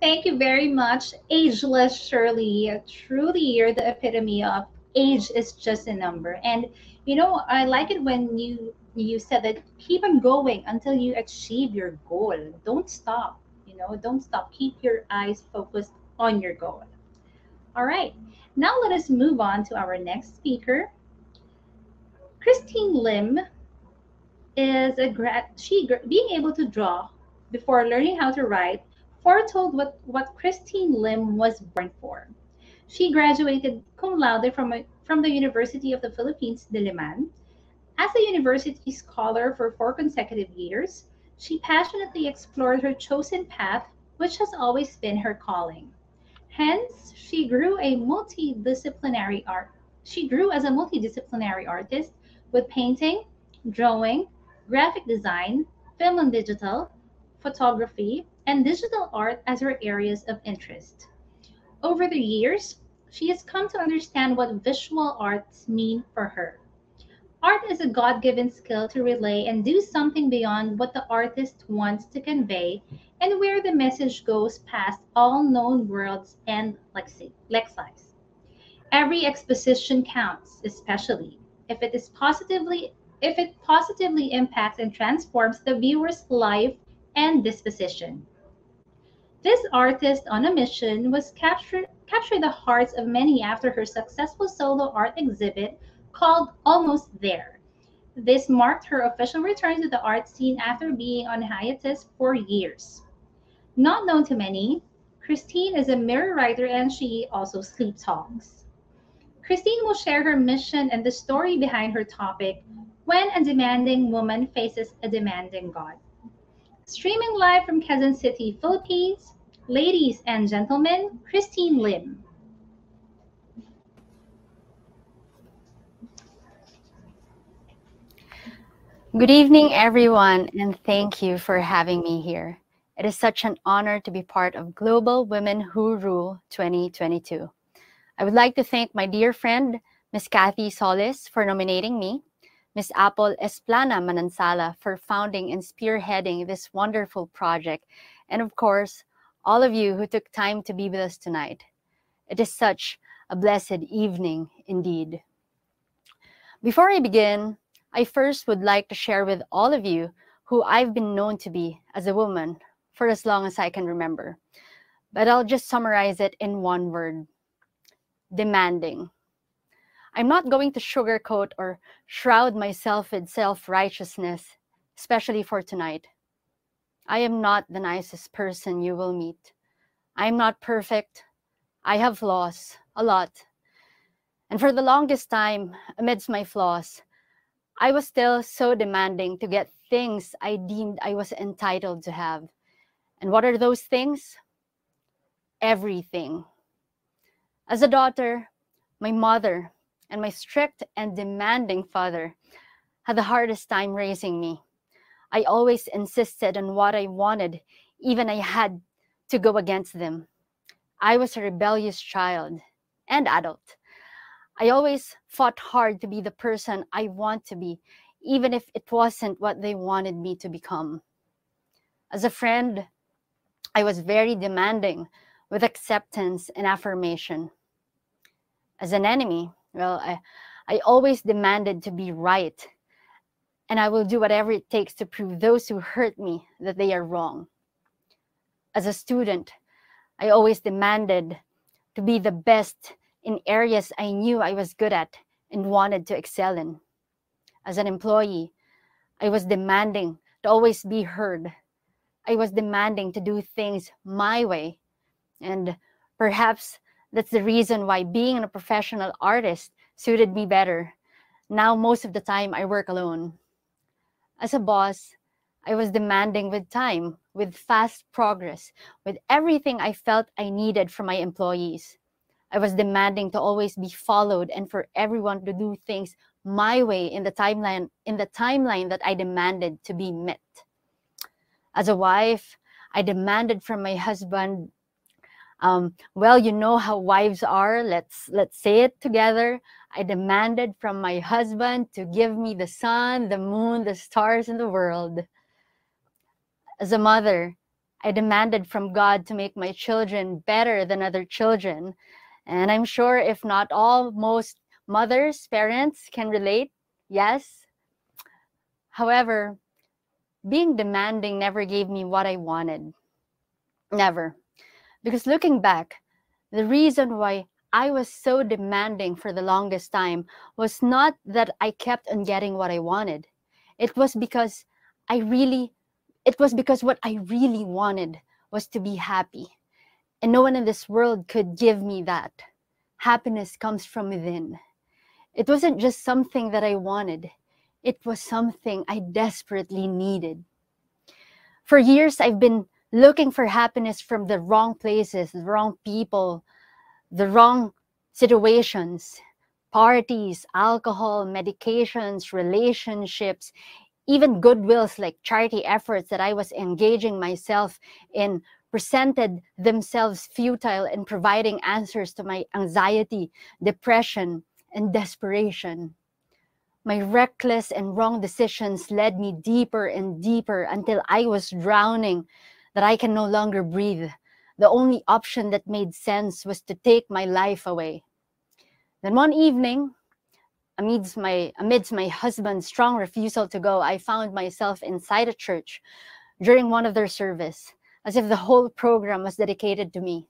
Thank you very much, ageless Shirley. Truly, you're the epitome of age is just a number. And you know, I like it when you you said that keep on going until you achieve your goal. Don't stop. You know, don't stop. Keep your eyes focused on your goal. All right. Now let us move on to our next speaker. Christine Lim is a grad. She being able to draw before learning how to write foretold what, what Christine Lim was born for. She graduated cum laude from, a, from the University of the Philippines, Diliman. As a university scholar for four consecutive years, she passionately explored her chosen path, which has always been her calling. Hence, she grew a multidisciplinary art. She grew as a multidisciplinary artist with painting, drawing, graphic design, film and digital, photography, and digital art as her areas of interest. Over the years, she has come to understand what visual arts mean for her. Art is a God given skill to relay and do something beyond what the artist wants to convey and where the message goes past all known worlds and lexis. Every exposition counts, especially if it is positively if it positively impacts and transforms the viewer's life and disposition. This artist on a mission was captured capture the hearts of many after her successful solo art exhibit called Almost There. This marked her official return to the art scene after being on hiatus for years. Not known to many, Christine is a mirror writer and she also sleep talks. Christine will share her mission and the story behind her topic when a demanding woman faces a demanding God. Streaming live from Quezon City, Philippines, ladies and gentlemen, Christine Lim. Good evening, everyone, and thank you for having me here. It is such an honor to be part of Global Women Who Rule 2022. I would like to thank my dear friend, Ms. Kathy Solis, for nominating me Ms. Apple Esplana Manansala for founding and spearheading this wonderful project, and of course, all of you who took time to be with us tonight. It is such a blessed evening indeed. Before I begin, I first would like to share with all of you who I've been known to be as a woman for as long as I can remember. But I'll just summarize it in one word demanding. I'm not going to sugarcoat or shroud myself in self righteousness, especially for tonight. I am not the nicest person you will meet. I'm not perfect. I have flaws, a lot. And for the longest time, amidst my flaws, I was still so demanding to get things I deemed I was entitled to have. And what are those things? Everything. As a daughter, my mother, and my strict and demanding father had the hardest time raising me. I always insisted on what I wanted, even I had to go against them. I was a rebellious child and adult. I always fought hard to be the person I want to be, even if it wasn't what they wanted me to become. As a friend, I was very demanding with acceptance and affirmation. As an enemy, well, I, I always demanded to be right, and I will do whatever it takes to prove those who hurt me that they are wrong. As a student, I always demanded to be the best in areas I knew I was good at and wanted to excel in. As an employee, I was demanding to always be heard. I was demanding to do things my way. And perhaps that's the reason why being a professional artist suited me better. Now, most of the time, I work alone. As a boss, I was demanding with time, with fast progress, with everything I felt I needed from my employees. I was demanding to always be followed and for everyone to do things my way in the timeline in the timeline that I demanded to be met. As a wife, I demanded from my husband um, well, you know how wives are. Let's let's say it together. I demanded from my husband to give me the sun, the moon, the stars, and the world. As a mother, I demanded from God to make my children better than other children. And I'm sure, if not all, most mothers, parents can relate. Yes. However, being demanding never gave me what I wanted. Never. Because looking back, the reason why I was so demanding for the longest time was not that I kept on getting what I wanted. It was because I really, it was because what I really wanted was to be happy. And no one in this world could give me that. Happiness comes from within. It wasn't just something that I wanted, it was something I desperately needed. For years, I've been looking for happiness from the wrong places, the wrong people, the wrong situations parties, alcohol, medications, relationships, even goodwills like charity efforts that I was engaging myself in presented themselves futile in providing answers to my anxiety, depression, and desperation. My reckless and wrong decisions led me deeper and deeper until I was drowning, that I can no longer breathe. The only option that made sense was to take my life away. Then one evening, amidst my, amidst my husband's strong refusal to go, I found myself inside a church during one of their service, as if the whole program was dedicated to me.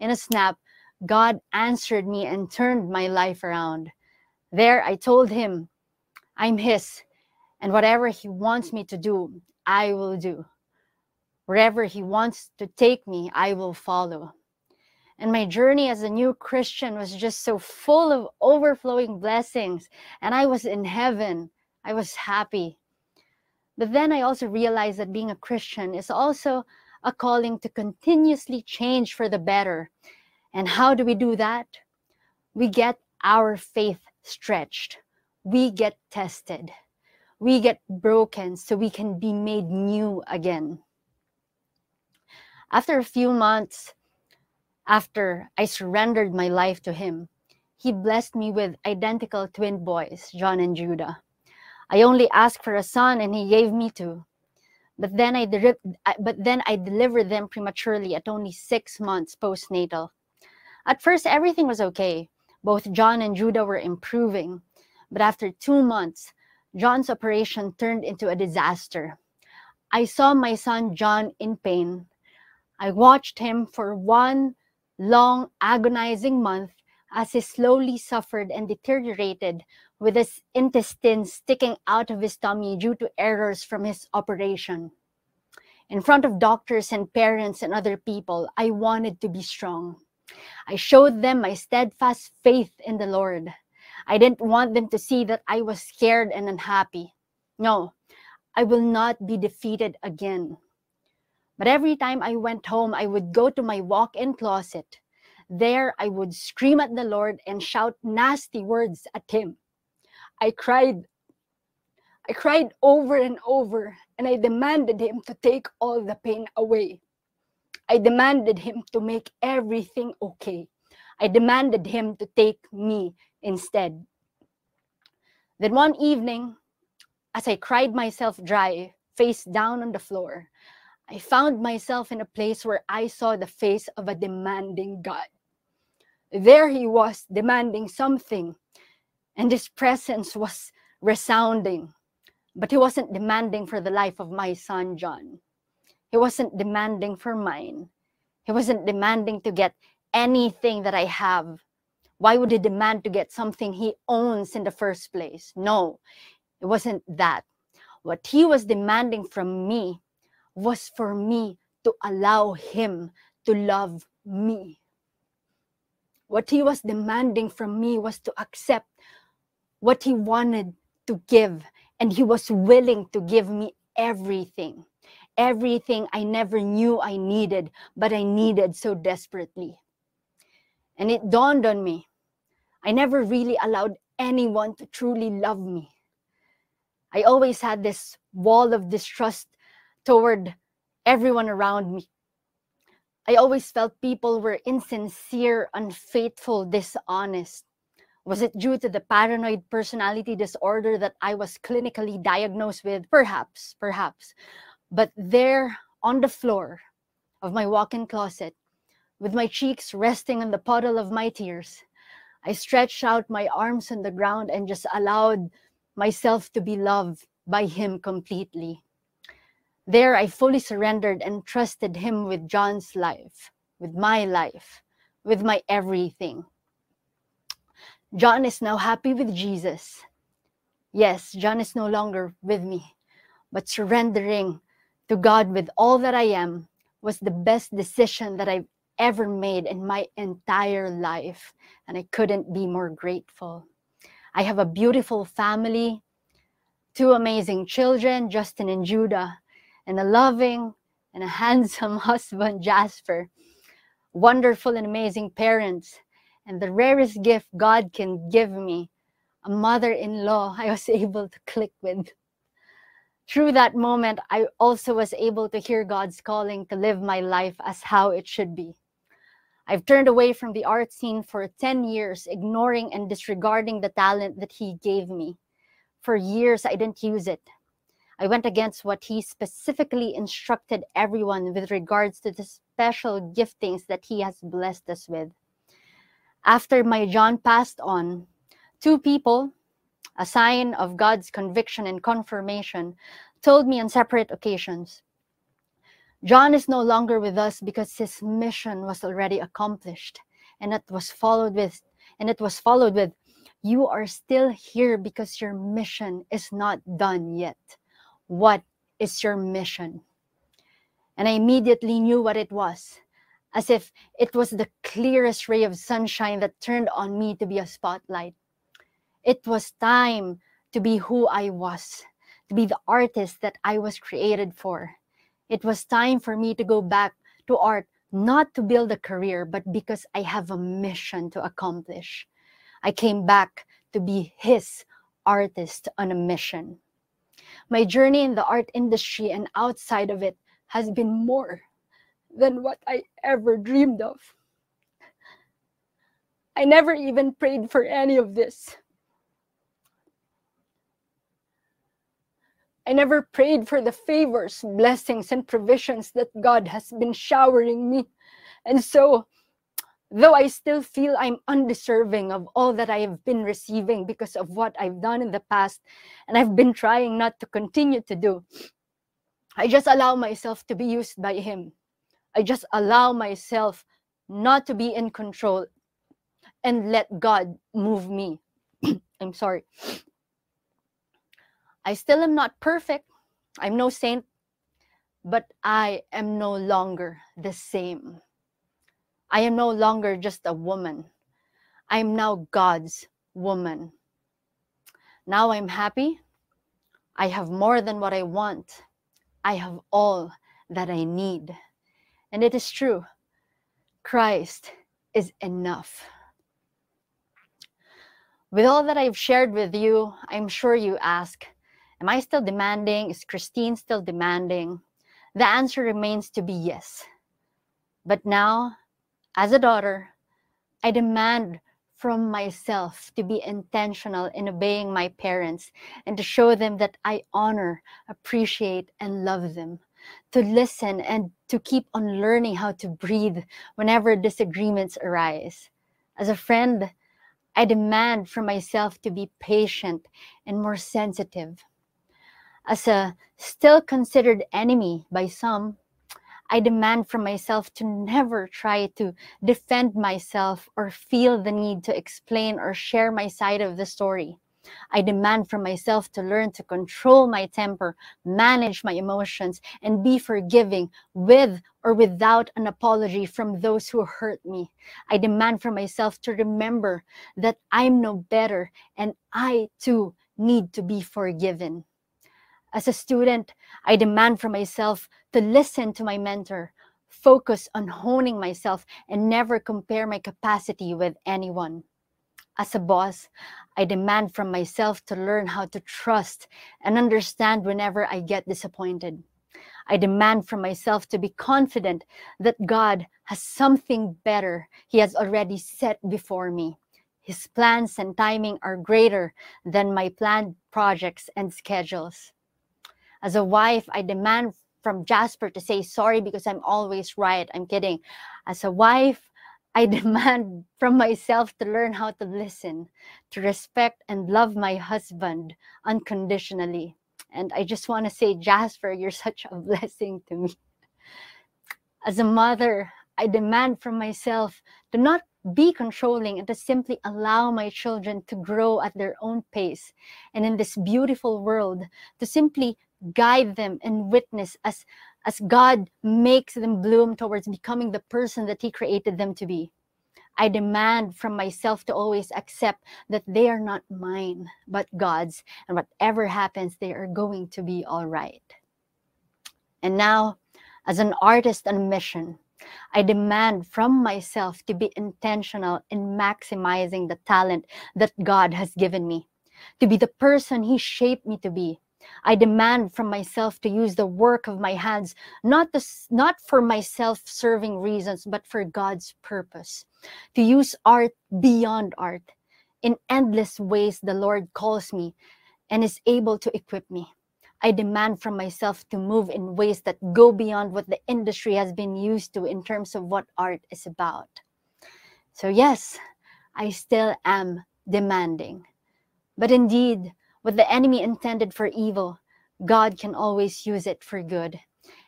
In a snap, God answered me and turned my life around. There, I told him I'm His, and whatever He wants me to do, I will do. Wherever He wants to take me, I will follow. And my journey as a new Christian was just so full of overflowing blessings, and I was in heaven. I was happy. But then I also realized that being a Christian is also a calling to continuously change for the better. And how do we do that? We get our faith stretched we get tested, we get broken so we can be made new again. After a few months after I surrendered my life to Him, He blessed me with identical twin boys, John and Judah. I only asked for a son and He gave me two. But then I, de- but then I delivered them prematurely at only six months postnatal. At first, everything was okay. Both John and Judah were improving. But after two months, John's operation turned into a disaster. I saw my son John in pain. I watched him for one long, agonizing month as he slowly suffered and deteriorated with his intestines sticking out of his tummy due to errors from his operation. In front of doctors and parents and other people, I wanted to be strong. I showed them my steadfast faith in the Lord. I didn't want them to see that I was scared and unhappy. No, I will not be defeated again. But every time I went home, I would go to my walk in closet. There, I would scream at the Lord and shout nasty words at Him. I cried. I cried over and over, and I demanded Him to take all the pain away. I demanded Him to make everything okay. I demanded Him to take me instead. Then one evening, as I cried myself dry, face down on the floor, I found myself in a place where I saw the face of a demanding God. There he was demanding something, and his presence was resounding. But he wasn't demanding for the life of my son, John. He wasn't demanding for mine. He wasn't demanding to get anything that I have why would he demand to get something he owns in the first place? No, it wasn't that. What he was demanding from me was for me to allow him to love me. What he was demanding from me was to accept what he wanted to give, and he was willing to give me everything. Everything I never knew I needed, but I needed so desperately. And it dawned on me I never really allowed anyone to truly love me. I always had this wall of distrust toward everyone around me. I always felt people were insincere, unfaithful, dishonest. Was it due to the paranoid personality disorder that I was clinically diagnosed with? Perhaps, perhaps. But there on the floor, of my walk in closet, with my cheeks resting on the puddle of my tears. I stretched out my arms on the ground and just allowed myself to be loved by Him completely. There, I fully surrendered and trusted Him with John's life, with my life, with my everything. John is now happy with Jesus. Yes, John is no longer with me, but surrendering to God with all that I am was the best decision that I've ever made in my entire life. And I couldn't be more grateful. I have a beautiful family, two amazing children, Justin and Judah, and a loving and a handsome husband, Jasper. Wonderful and amazing parents. And the rarest gift God can give me, a mother in law I was able to click with. Through that moment, I also was able to hear God's calling to live my life as how it should be. I've turned away from the art scene for 10 years, ignoring and disregarding the talent that He gave me. For years, I didn't use it. I went against what He specifically instructed everyone with regards to the special giftings that He has blessed us with. After my John passed on, two people, a sign of God's conviction and confirmation, told me on separate occasions John is no longer with us because his mission was already accomplished and it was followed with and it was followed with you are still here because your mission is not done yet. What is your mission? And I immediately knew what it was, as if it was the clearest ray of sunshine that turned on me to be a spotlight. It was time to be who I was, to be the artist that I was created for it was time for me to go back to art, not to build a career, but because I have a mission to accomplish. I came back to be his artist on a mission. My journey in the art industry and outside of it has been more than what I ever dreamed of. I never even prayed for any of this. I never prayed for the favors, blessings, and provisions that God has been showering me. And so, though I still feel I'm undeserving of all that I have been receiving because of what I've done in the past, and I've been trying not to continue to do, I just allow myself to be used by Him. I just allow myself not to be in control and let God move me. I'm sorry. I still am not perfect. I'm no saint, but I am no longer the same. I am no longer just a woman. I am now God's woman. Now I'm happy. I have more than what I want. I have all that I need. And it is true. Christ is enough. With all that I've shared with you, I'm sure you ask, Am I still demanding? Is Christine still demanding? The answer remains to be yes. But now, as a daughter, I demand from myself to be intentional in obeying my parents and to show them that I honor, appreciate, and love them. To listen and to keep on learning how to breathe whenever disagreements arise. As a friend, I demand from myself to be patient and more sensitive as a still considered enemy by some, I demand from myself to never try to defend myself or feel the need to explain or share my side of the story. I demand from myself to learn to control my temper, manage my emotions, and be forgiving with or without an apology from those who hurt me. I demand from myself to remember that I'm no better and I too need to be forgiven. As a student, I demand from myself to listen to my mentor, focus on honing myself, and never compare my capacity with anyone. As a boss, I demand from myself to learn how to trust and understand whenever I get disappointed. I demand from myself to be confident that God has something better He has already set before me. His plans and timing are greater than my planned projects and schedules. As a wife, I demand from Jasper to say sorry because I'm always right. I'm kidding. As a wife, I demand from myself to learn how to listen, to respect and love my husband unconditionally. And I just want to say, Jasper, you're such a blessing to me. As a mother, I demand from myself to not be controlling and to simply allow my children to grow at their own pace. And in this beautiful world, to simply guide them and witness as, as God makes them bloom towards becoming the person that He created them to be. I demand from myself to always accept that they are not mine, but God's, and whatever happens, they are going to be all right. And now, as an artist on a mission, I demand from myself to be intentional in maximizing the talent that God has given me, to be the person He shaped me to be. I demand from myself to use the work of my hands, not, the, not for my self serving reasons, but for God's purpose. To use art beyond art. In endless ways, the Lord calls me and is able to equip me. I demand from myself to move in ways that go beyond what the industry has been used to in terms of what art is about. So, yes, I still am demanding. But indeed, what the enemy intended for evil, God can always use it for good.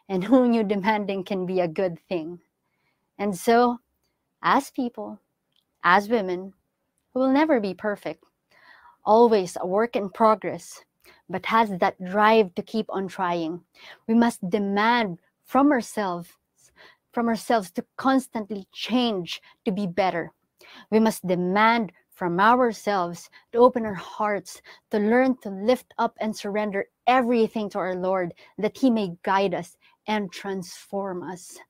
And who knew demanding can be a good thing? And so, as people, as women, who will never be perfect, always a work in progress, but has that drive to keep on trying. We must demand from ourselves from ourselves to constantly change to be better. We must demand from ourselves to open our hearts to learn to lift up and surrender everything to our Lord that He may guide us and transform us.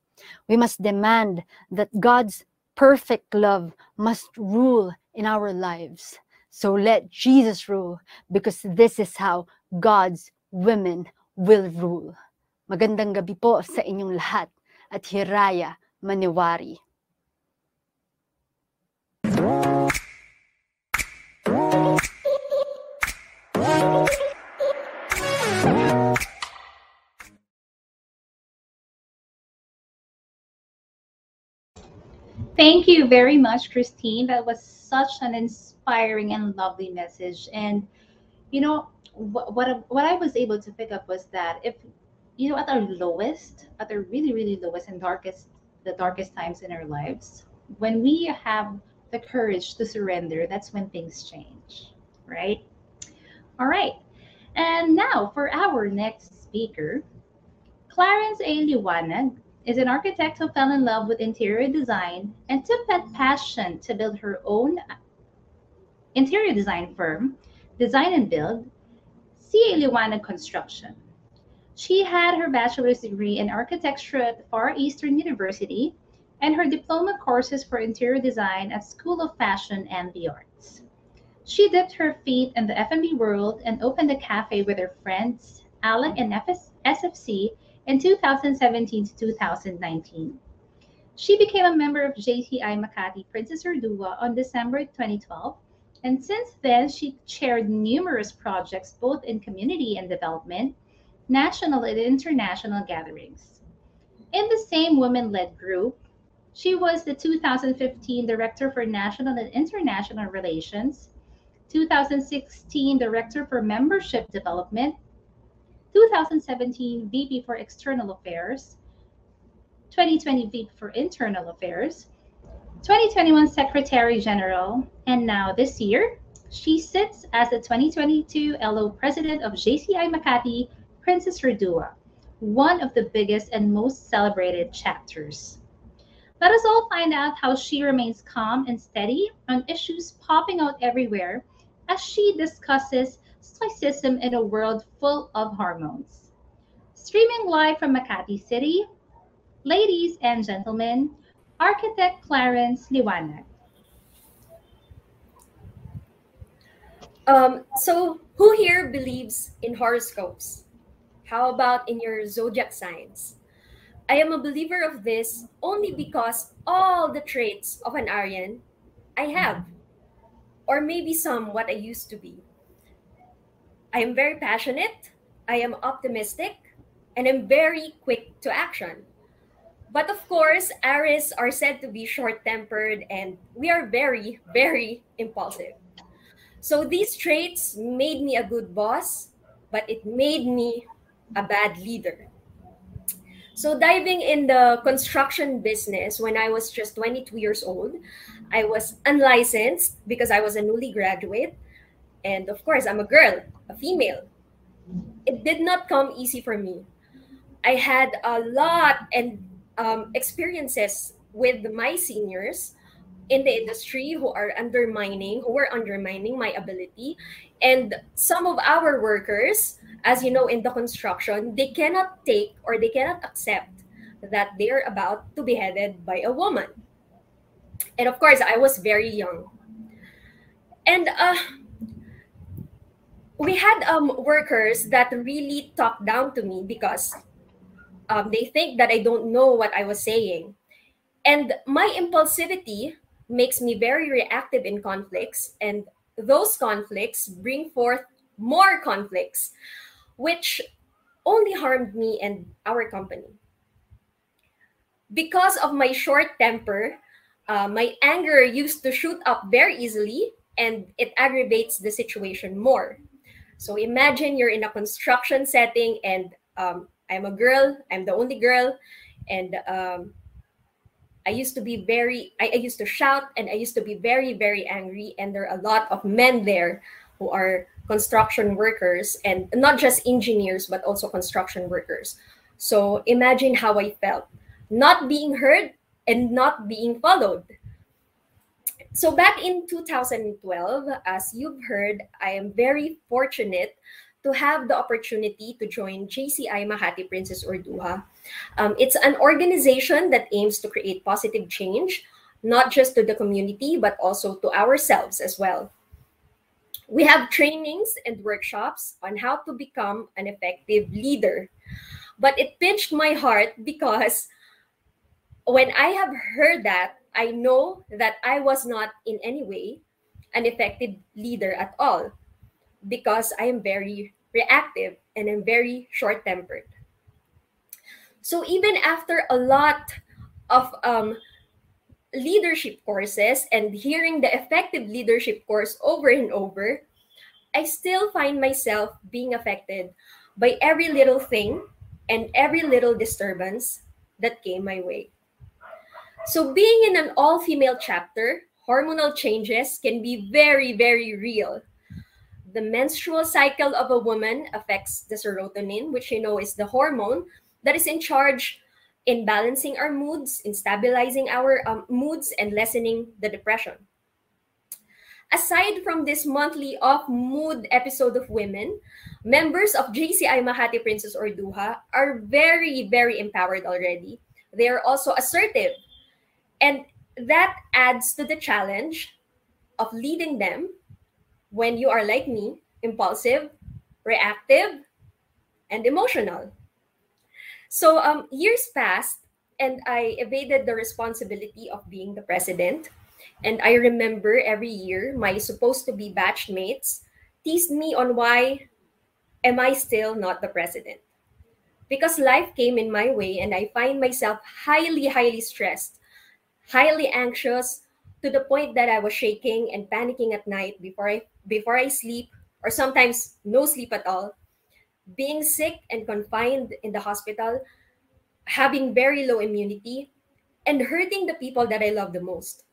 We must demand that God's perfect love must rule in our lives. So let Jesus rule because this is how God's women will rule. Magandang gabi po sa inyong lahat at hiraya manawari. Thank you very much, Christine. That was such an inspiring and lovely message. And you know what what, what I was able to pick up was that if you know at our lowest, at our really really lowest and darkest the darkest times in our lives, when we have the courage to surrender, that's when things change, right? All right. And now for our next speaker, Clarence A. Liwanag is an architect who fell in love with interior design and took that passion to build her own interior design firm, Design and Build, CA Construction. She had her bachelor's degree in architecture at Far Eastern University and her diploma courses for interior design at School of Fashion and the Arts. She dipped her feet in the F&B world and opened a cafe with her friends, Alec and SFC, in 2017 to 2019. She became a member of JCI Makati Princess Urduja on December 2012, and since then she chaired numerous projects both in community and development, national and international gatherings. In the same women-led group, she was the 2015 Director for National and International Relations, 2016 Director for Membership Development, 2017 VP for External Affairs, 2020 VP for Internal Affairs, 2021 Secretary General, and now this year, she sits as the 2022 LO President of JCI Makati, Princess Urduja, one of the biggest and most celebrated chapters. Let us all find out how she remains calm and steady on issues popping out everywhere as she discusses stoicism in a world full of hormones. Streaming live from Makati City, ladies and gentlemen, architect Clarence Liwanag. Um, so, who here believes in horoscopes? How about in your zodiac signs? I am a believer of this only because all the traits of an Arian I have, or maybe some what I used to be. I am very passionate. I am optimistic, and I'm very quick to action. But of course, Aries are said to be short tempered and we are very, very impulsive. So these traits made me a good boss, but it made me a bad leader. So diving in the construction business when I was just 22 years old, I was unlicensed because I was a newly graduate. And of course, I'm a girl, a female. It did not come easy for me. I had a lot and um, experiences with my seniors in the industry who are undermining, who were undermining my ability. And some of our workers, as you know, in the construction, they cannot take or they cannot accept that they're about to be headed by a woman. And of course, I was very young. And uh, we had um, workers that really talked down to me because um, they think that I don't know what I was saying. And my impulsivity makes me very reactive in conflicts, and those conflicts bring forth more conflicts, which only harmed me and our company. Because of my short temper, uh, my anger used to shoot up very easily and it aggravates the situation more. So imagine you're in a construction setting and um, I'm a girl, I'm the only girl, and um, I used to be very, I, I used to shout and I used to be very, very angry. And there are a lot of men there who are construction workers and not just engineers, but also construction workers. So imagine how I felt not being heard and not being followed. So back in 2012, as you've heard, I am very fortunate to have the opportunity to join JCI Makati Princess Urduja. Um, it's an organization that aims to create positive change, not just to the community, but also to ourselves as well. We have trainings and workshops on how to become an effective leader. But it pinched my heart because when I have heard that, I know that I was not in any way an effective leader at all because I am very reactive, and I'm very short tempered. So even after a lot of um, leadership courses and hearing the effective leadership course over and over, I still find myself being affected by every little thing and every little disturbance that came my way. So, being in an all female chapter, hormonal changes can be very, very real the menstrual cycle of a woman affects the serotonin, which you know is the hormone that is in charge in balancing our moods, in stabilizing our um, moods, and lessening the depression. Aside from this monthly off mood episode of women, members of JCI Makati Princess Urduja are very, very empowered already. They are also assertive. And that adds to the challenge of leading them when you are like me, impulsive, reactive, and emotional. So um, years passed, and I evaded the responsibility of being the president. And I remember every year my supposed to be batch mates teased me on why am I still not the president? Because life came in my way and I find myself highly, highly stressed, highly anxious, to the point that I was shaking and panicking at night before I before I sleep, or sometimes no sleep at all. Being sick and confined in the hospital, having very low immunity, and hurting the people that I love the most.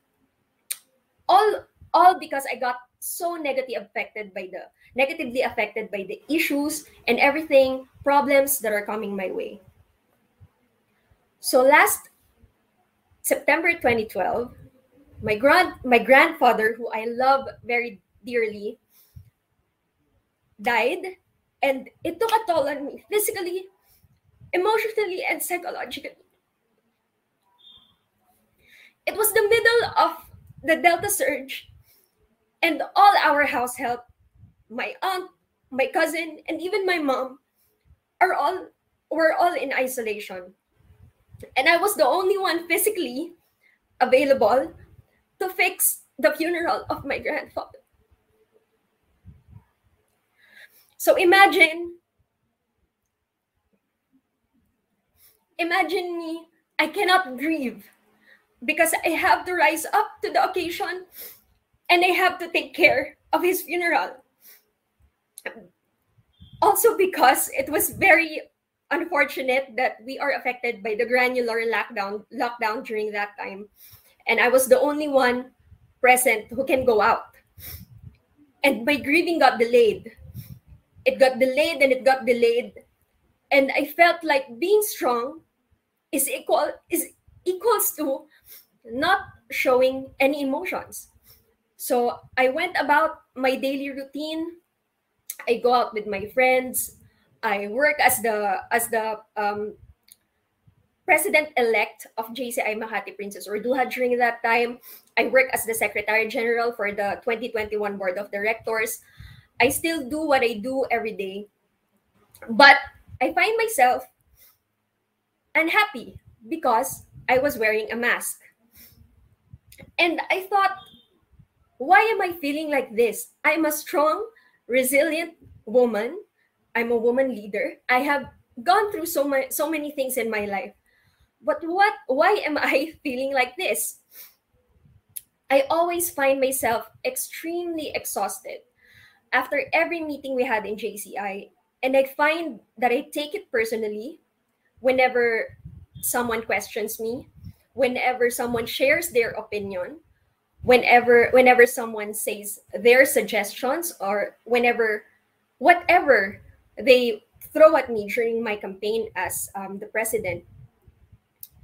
All all because I got so negatively affected by the negatively affected by the issues and everything problems that are coming my way. So last September 2012, my grand my grandfather who i love very dearly died. And it took a toll on me physically emotionally and psychologically. It was the middle of the delta surge and all our house help my aunt my cousin and even my mom are all were all in isolation and i was the only one physically available to fix the funeral of my grandfather. So imagine imagine me, I cannot grieve because I have to rise up to the occasion and I have to take care of his funeral. Also, because it was very unfortunate that we are affected by the granular lockdown lockdown during that time. And i was the only one present who can go out. And my grieving got delayed. It got delayed and it got delayed. And i felt like being strong is equal is equals to not showing any emotions. So i went about my daily routine. I go out with my friends I worked as the as the um, president elect of JCI Makati Princess Urduja during that time. I worked as the secretary general for the 2021 board of directors. I still do what I do every day, but I find myself unhappy because I was wearing a mask. And I thought, why am I feeling like this? I'm a strong, resilient woman I'm a woman leader. I have gone through so many so many things in my life. But what why am I feeling like this? I always find myself extremely exhausted after every meeting we had in JCI and I find that I take it personally whenever someone questions me, whenever someone shares their opinion, whenever whenever someone says their suggestions or whenever whatever they throw at me during my campaign as um, the president,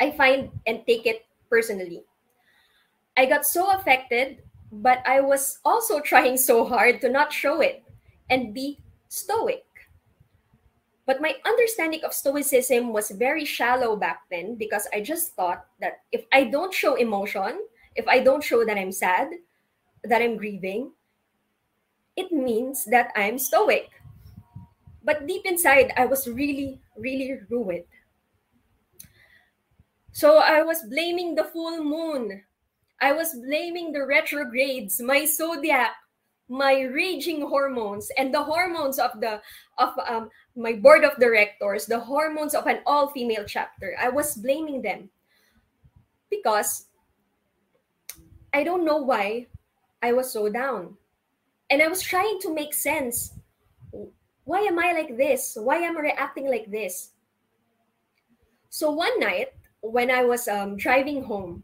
I find and take it personally. I got so affected, but I was also trying so hard to not show it and be stoic. But my understanding of stoicism was very shallow back then because I just thought that if I don't show emotion, if I don't show that I'm sad, that I'm grieving, it means that I'm stoic. But deep inside, I was really, really ruined. So I was blaming the full moon. I was blaming the retrogrades, my zodiac, my raging hormones, and the hormones of the of um, my board of directors, the hormones of an all-female chapter. I was blaming them because I don't know why I was so down. And I was trying to make sense why am I like this? Why am I reacting like this? So one night, when I was um, driving home,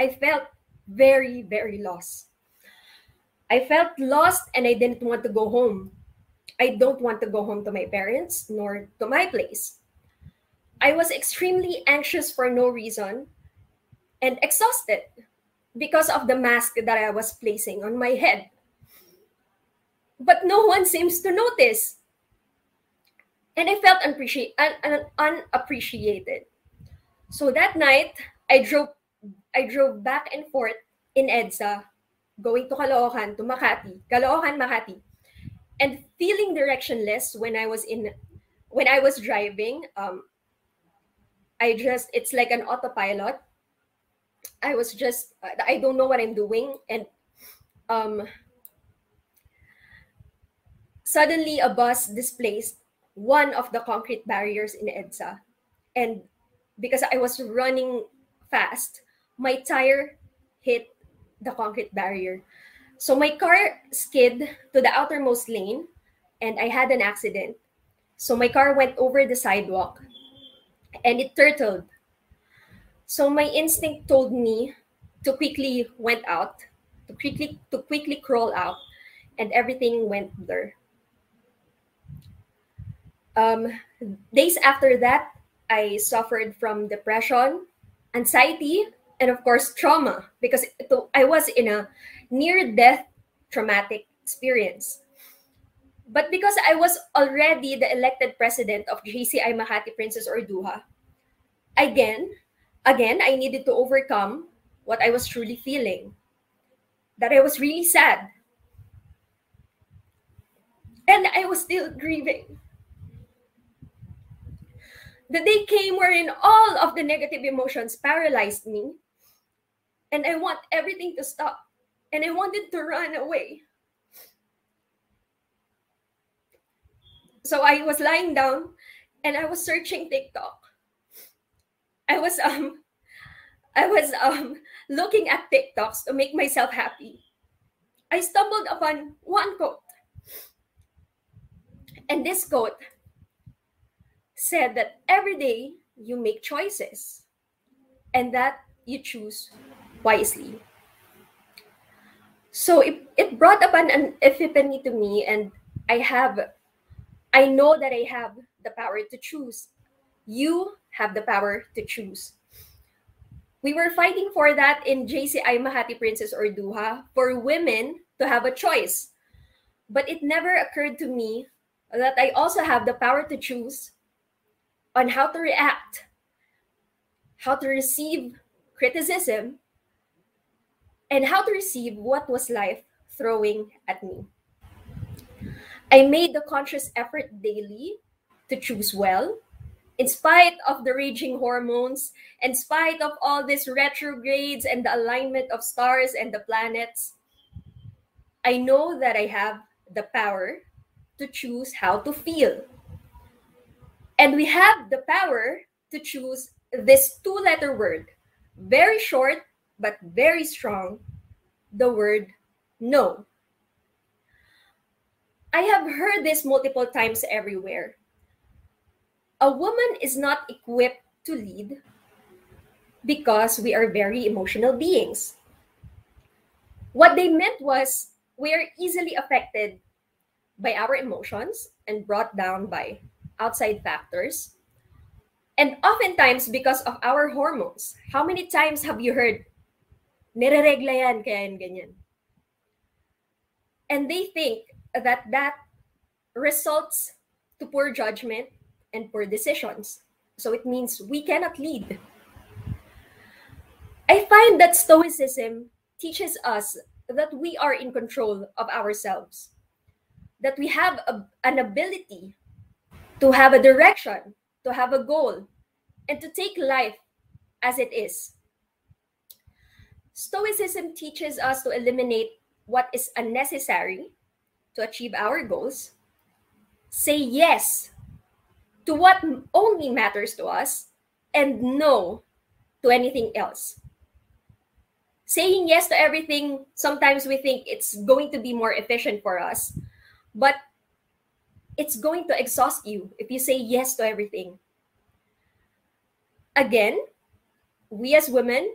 I felt very, very lost. I felt lost and I didn't want to go home. I don't want to go home to my parents nor to my place. I was extremely anxious for no reason and exhausted because of the mask that I was placing on my head. But no one seems to notice and I felt unappreciate, un, un, unappreciated. So that night, I drove I drove back and forth in EDSA, going to Caloocan, to Makati, Caloocan, Makati, and feeling directionless when I was in when I was driving. Um, I just it's like an autopilot. I was just I don't know what I'm doing, and um, suddenly a bus displaced one of the concrete barriers in EDSA. And because I was running fast, my tire hit the concrete barrier. So my car skid to the outermost lane and I had an accident. So my car went over the sidewalk and it turtled. So my instinct told me to quickly went out, to quickly to quickly crawl out and everything went blur um, days after that, I suffered from depression, anxiety, and of course, trauma because it, I was in a near death traumatic experience. But because I was already the elected president of JCI Makati Princess Urduja, again, again, I needed to overcome what I was truly feeling. That I was really sad. And I was still grieving the day came wherein all of the negative emotions paralyzed me. And I want everything to stop. And I wanted to run away. So I was lying down and I was searching TikTok. I was um I was um looking at TikToks to make myself happy. I stumbled upon one quote. And this quote said that every day you make choices and that you choose wisely. So it, it brought up an, an epiphany to me, and I have, I know that I have the power to choose. You have the power to choose. We were fighting for that in JCI Makati Princess Urduja for women to have a choice. But it never occurred to me that I also have the power to choose on how to react, how to receive criticism, and how to receive what was life throwing at me. I made the conscious effort daily to choose well, in spite of the raging hormones, in spite of all these retrogrades and the alignment of stars and the planets. I know that I have the power to choose how to feel. And we have the power to choose this two letter word, very short but very strong, the word no. I have heard this multiple times everywhere. A woman is not equipped to lead because we are very emotional beings. What they meant was we are easily affected by our emotions and brought down by outside factors. And oftentimes because of our hormones. How many times have you heard, nireregla yan, kaya yan ganyan? And they think that that results to poor judgment and poor decisions. So it means we cannot lead. I find that Stoicism teaches us that we are in control of ourselves, that we have a, an ability to have a direction, to have a goal, and to take life as it is. Stoicism teaches us to eliminate what is unnecessary to achieve our goals, say yes to what only matters to us, and no to anything else. Saying yes to everything, sometimes we think it's going to be more efficient for us, but it's going to exhaust you if you say yes to everything. Again, we as women,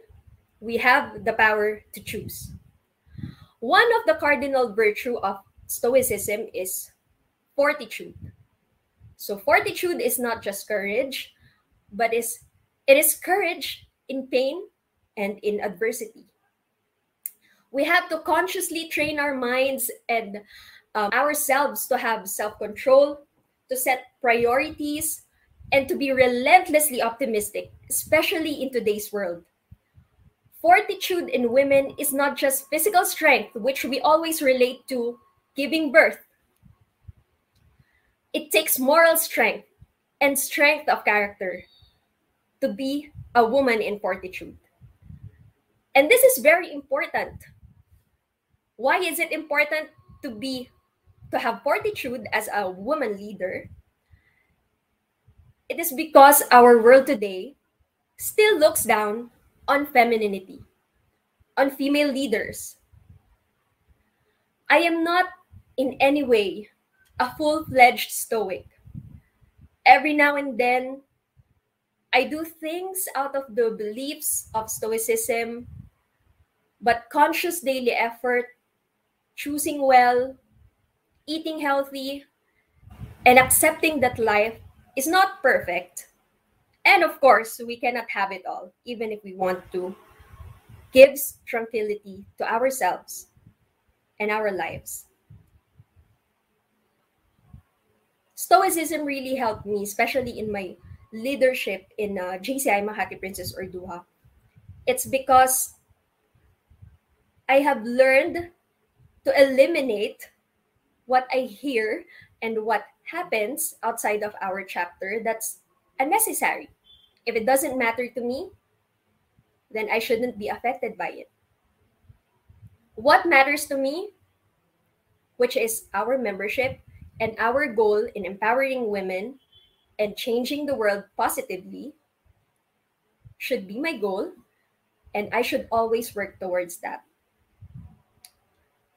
we have the power to choose. One of the cardinal virtue of Stoicism is fortitude. So fortitude is not just courage, but is it is courage in pain and in adversity. We have to consciously train our minds and um, ourselves to have self control, to set priorities, and to be relentlessly optimistic, especially in today's world. Fortitude in women is not just physical strength, which we always relate to giving birth. It takes moral strength and strength of character to be a woman in fortitude. And this is very important. Why is it important to be to have fortitude as a woman leader, it is because our world today still looks down on femininity, on female leaders. I am not in any way a full fledged Stoic. Every now and then, I do things out of the beliefs of Stoicism, but conscious daily effort, choosing well, eating healthy, and accepting that life is not perfect. And of course, we cannot have it all, even if we want to, gives tranquility to ourselves and our lives. Stoicism really helped me, especially in my leadership in uh, JCI Makati Princess Urduja. It's because I have learned to eliminate what I hear and what happens outside of our chapter that's unnecessary. If it doesn't matter to me, then I shouldn't be affected by it. What matters to me, which is our membership and our goal in empowering women and changing the world positively, should be my goal, and I should always work towards that.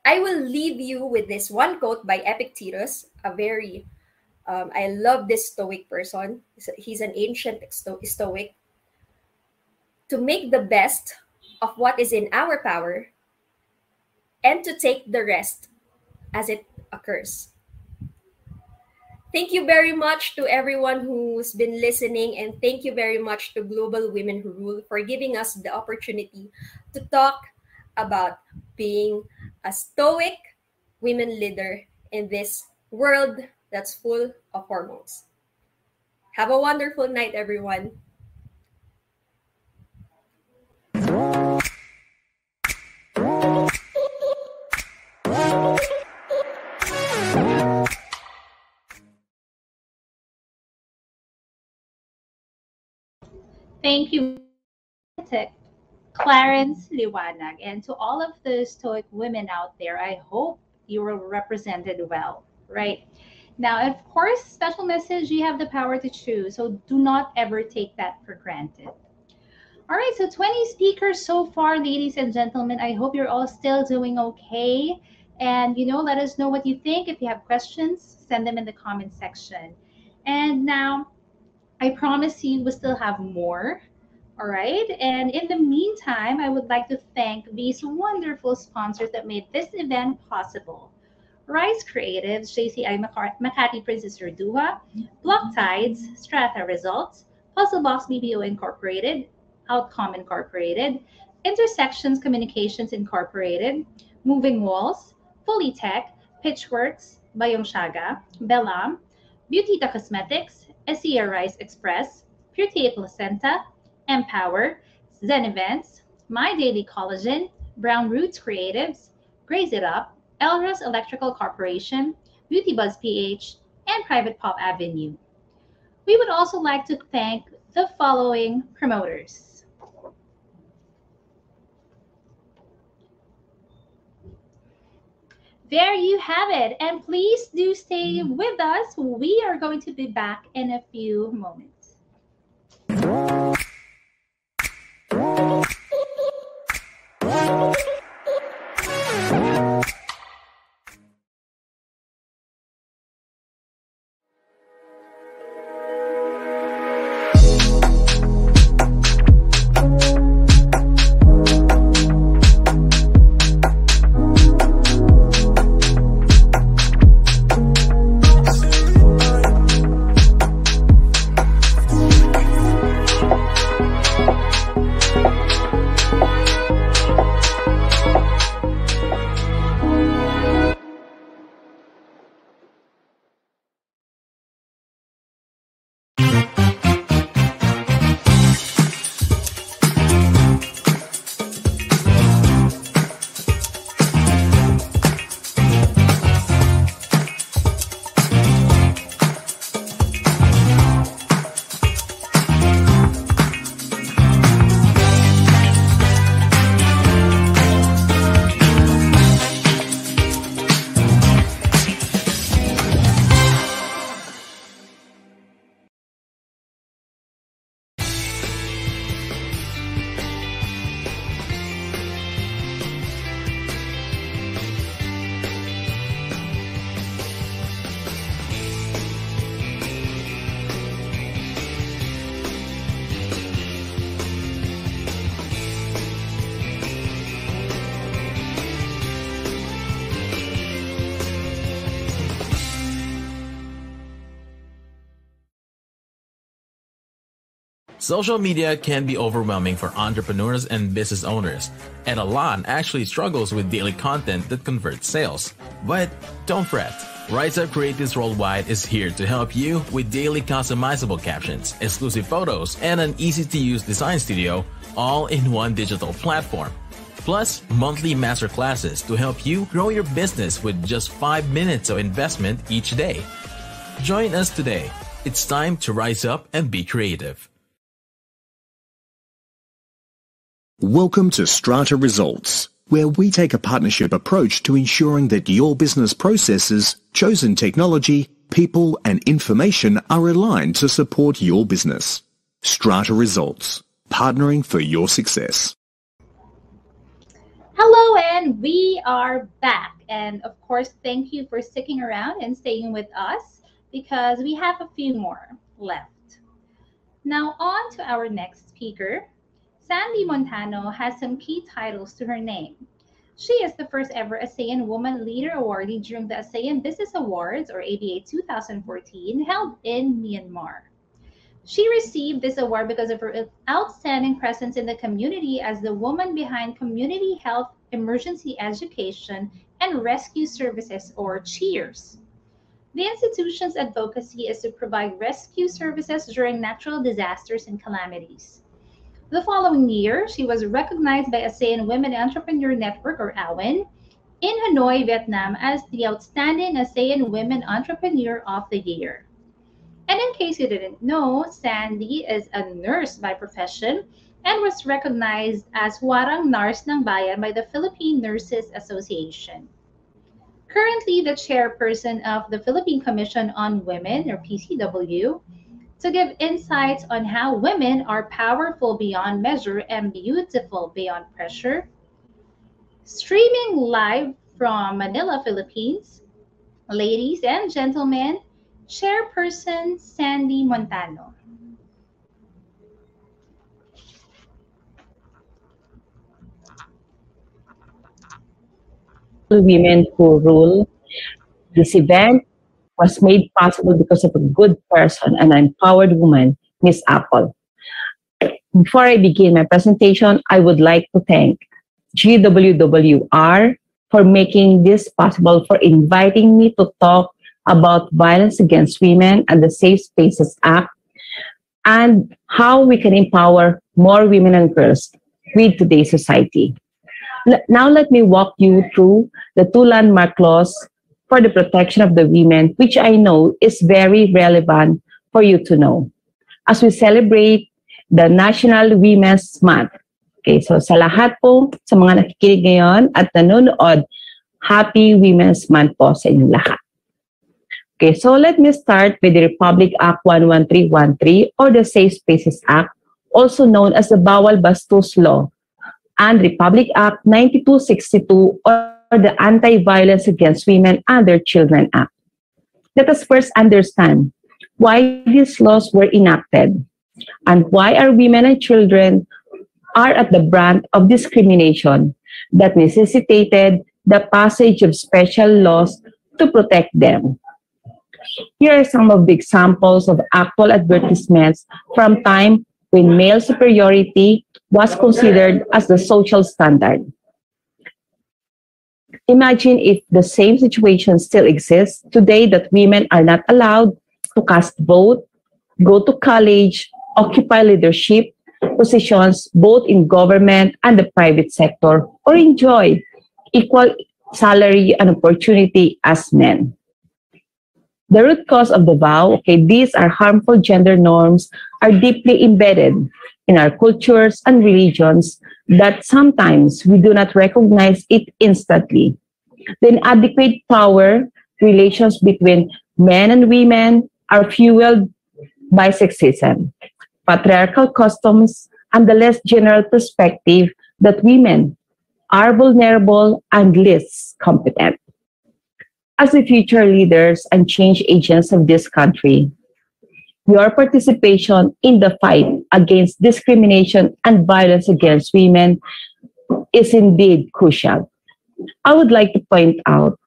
I will leave you with this one quote by Epictetus, a very, um, I love this Stoic person. He's an ancient Stoic. To make the best of what is in our power and to take the rest as it occurs. Thank you very much to everyone who's been listening, and thank you very much to Global Women Who Rule for giving us the opportunity to talk about being a stoic women leader in this world that's full of hormones. Have a wonderful night, everyone. Thank you, Clarence Liwanag. And to all of the Stoic women out there, I hope you were represented well, right? Now, of course, special message, you have the power to choose. So do not ever take that for granted. All right, so 20 speakers so far, ladies and gentlemen. I hope you're all still doing okay. And, you know, let us know what you think. If you have questions, send them in the comment section. And now, I promise you we still have more. All right. And in the meantime, I would like to thank these wonderful sponsors that made this event possible. Rise Creatives, JCI Makati Princess Urduja, Block Tides, Strata Results, Puzzle Box BPO Incorporated, Outcome Incorporated, Intersections Communications Incorporated, Moving Walls, Fully Tech, Pitchworks, Bayong Shaga, Bellam, Beautita Cosmetics, SEA Rice Express, Purity Placenta, Empower, Zen Events, My Daily Collagen, Brown Roots Creatives, Graze It Up, Elros Electrical Corporation, Beauty Buzz PH, and Private Pop Avenue. We would also like to thank the following promoters. There you have it. And please do stay with us. We are going to be back in a few moments. Thank you. Social media can be overwhelming for entrepreneurs and business owners, and Alon actually struggles with daily content that converts sales. But don't fret. Rise Up Creatives Worldwide is here to help you with daily customizable captions, exclusive photos, and an easy to use design studio, all in one digital platform. Plus, monthly masterclasses to help you grow your business with just five minutes of investment each day. Join us today. It's time to rise up and be creative. Welcome to Strata Results, where we take a partnership approach to ensuring that your business processes, chosen technology, people and information are aligned to support your business. Strata Results, partnering for your success. Hello, and we are back. And of course, thank you for sticking around and staying with us because we have a few more left. Now, on to our next speaker. Sandy Montano has some key titles to her name. She is the first ever ASEAN Woman Leader awardee during the ASEAN Business Awards, or ABA 2014, held in Myanmar. She received this award because of her outstanding presence in the community as the woman behind Community Health Emergency Education and Rescue Services, or CHEERS. The institution's advocacy is to provide rescue services during natural disasters and calamities. The following year, she was recognized by ASEAN Women Entrepreneur Network, or AWEN, in Hanoi, Vietnam, as the Outstanding ASEAN Women Entrepreneur of the Year. And in case you didn't know, Sandy is a nurse by profession and was recognized as Warang Nars ng Bayan by the Philippine Nurses Association. Currently the chairperson of the Philippine Commission on Women, or PCW, to give insights on how women are powerful beyond measure and beautiful beyond pressure. Streaming live from Manila, Philippines, ladies and gentlemen, Chairperson Sandy Montano. Women who rule this event was made possible because of a good person, and an empowered woman, Miss Apple. Before I begin my presentation, I would like to thank GWWR for making this possible, for inviting me to talk about violence against women and the Safe Spaces Act, and how we can empower more women and girls with today's society. Now let me walk you through the two landmark laws for the protection of the women, which I know is very relevant for you to know. As we celebrate the National Women's Month. Okay, so sa lahat po, sa mga nakikinig ngayon at nanonood, Happy Women's Month po sa inyong lahat. Okay, so let me start with the Republic Act 11313 or the Safe Spaces Act, also known as the Bawal Bastos Law, and Republic Act 9262 or the Anti-Violence Against Women and Their Children Act. Let us first understand why these laws were enacted and why our women and children are at the brunt of discrimination that necessitated the passage of special laws to protect them. Here are some of the examples of actual advertisements from time when male superiority was considered as the social standard. Imagine if the same situation still exists today that women are not allowed to cast vote, go to college, occupy leadership positions both in government and the private sector, or enjoy equal salary and opportunity as men. The root cause of the VAW, okay, these are harmful gender norms, are deeply embedded in our cultures and religions that sometimes we do not recognize it instantly. The inadequate power relations between men and women are fueled by sexism, patriarchal customs, and the less general perspective that women are vulnerable and less competent. As the future leaders and change agents of this country, your participation in the fight against discrimination and violence against women is indeed crucial. I would like to point out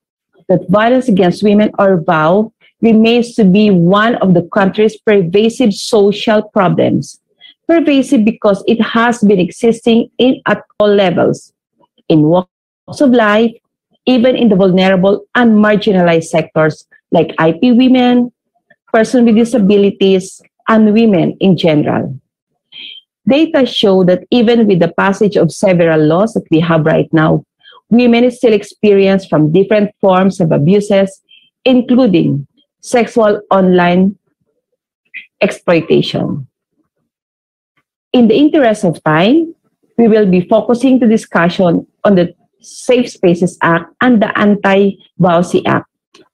that violence against women or VAW remains to be one of the country's pervasive social problems. Pervasive because it has been existing in at all levels, in walks of life, even in the vulnerable and marginalized sectors like IP women, persons with disabilities, and women in general. Data show that even with the passage of several laws that we have right now, women still experience from different forms of abuses, including sexual online exploitation. In the interest of time, we will be focusing the discussion on the Safe Spaces Act and the Anti-VAWC Act.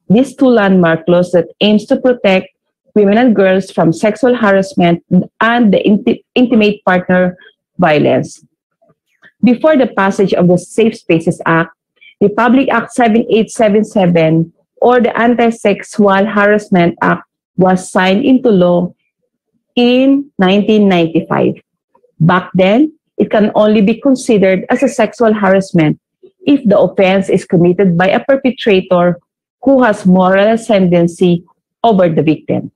These two landmark laws that aims to protect women and girls from sexual harassment and the inti- intimate partner violence. Before the passage of the Safe Spaces Act, the Public Act 7877 or the Anti-Sexual Harassment Act was signed into law in 1995. Back then, it can only be considered as a sexual harassment if the offense is committed by a perpetrator who has moral ascendancy over the victim.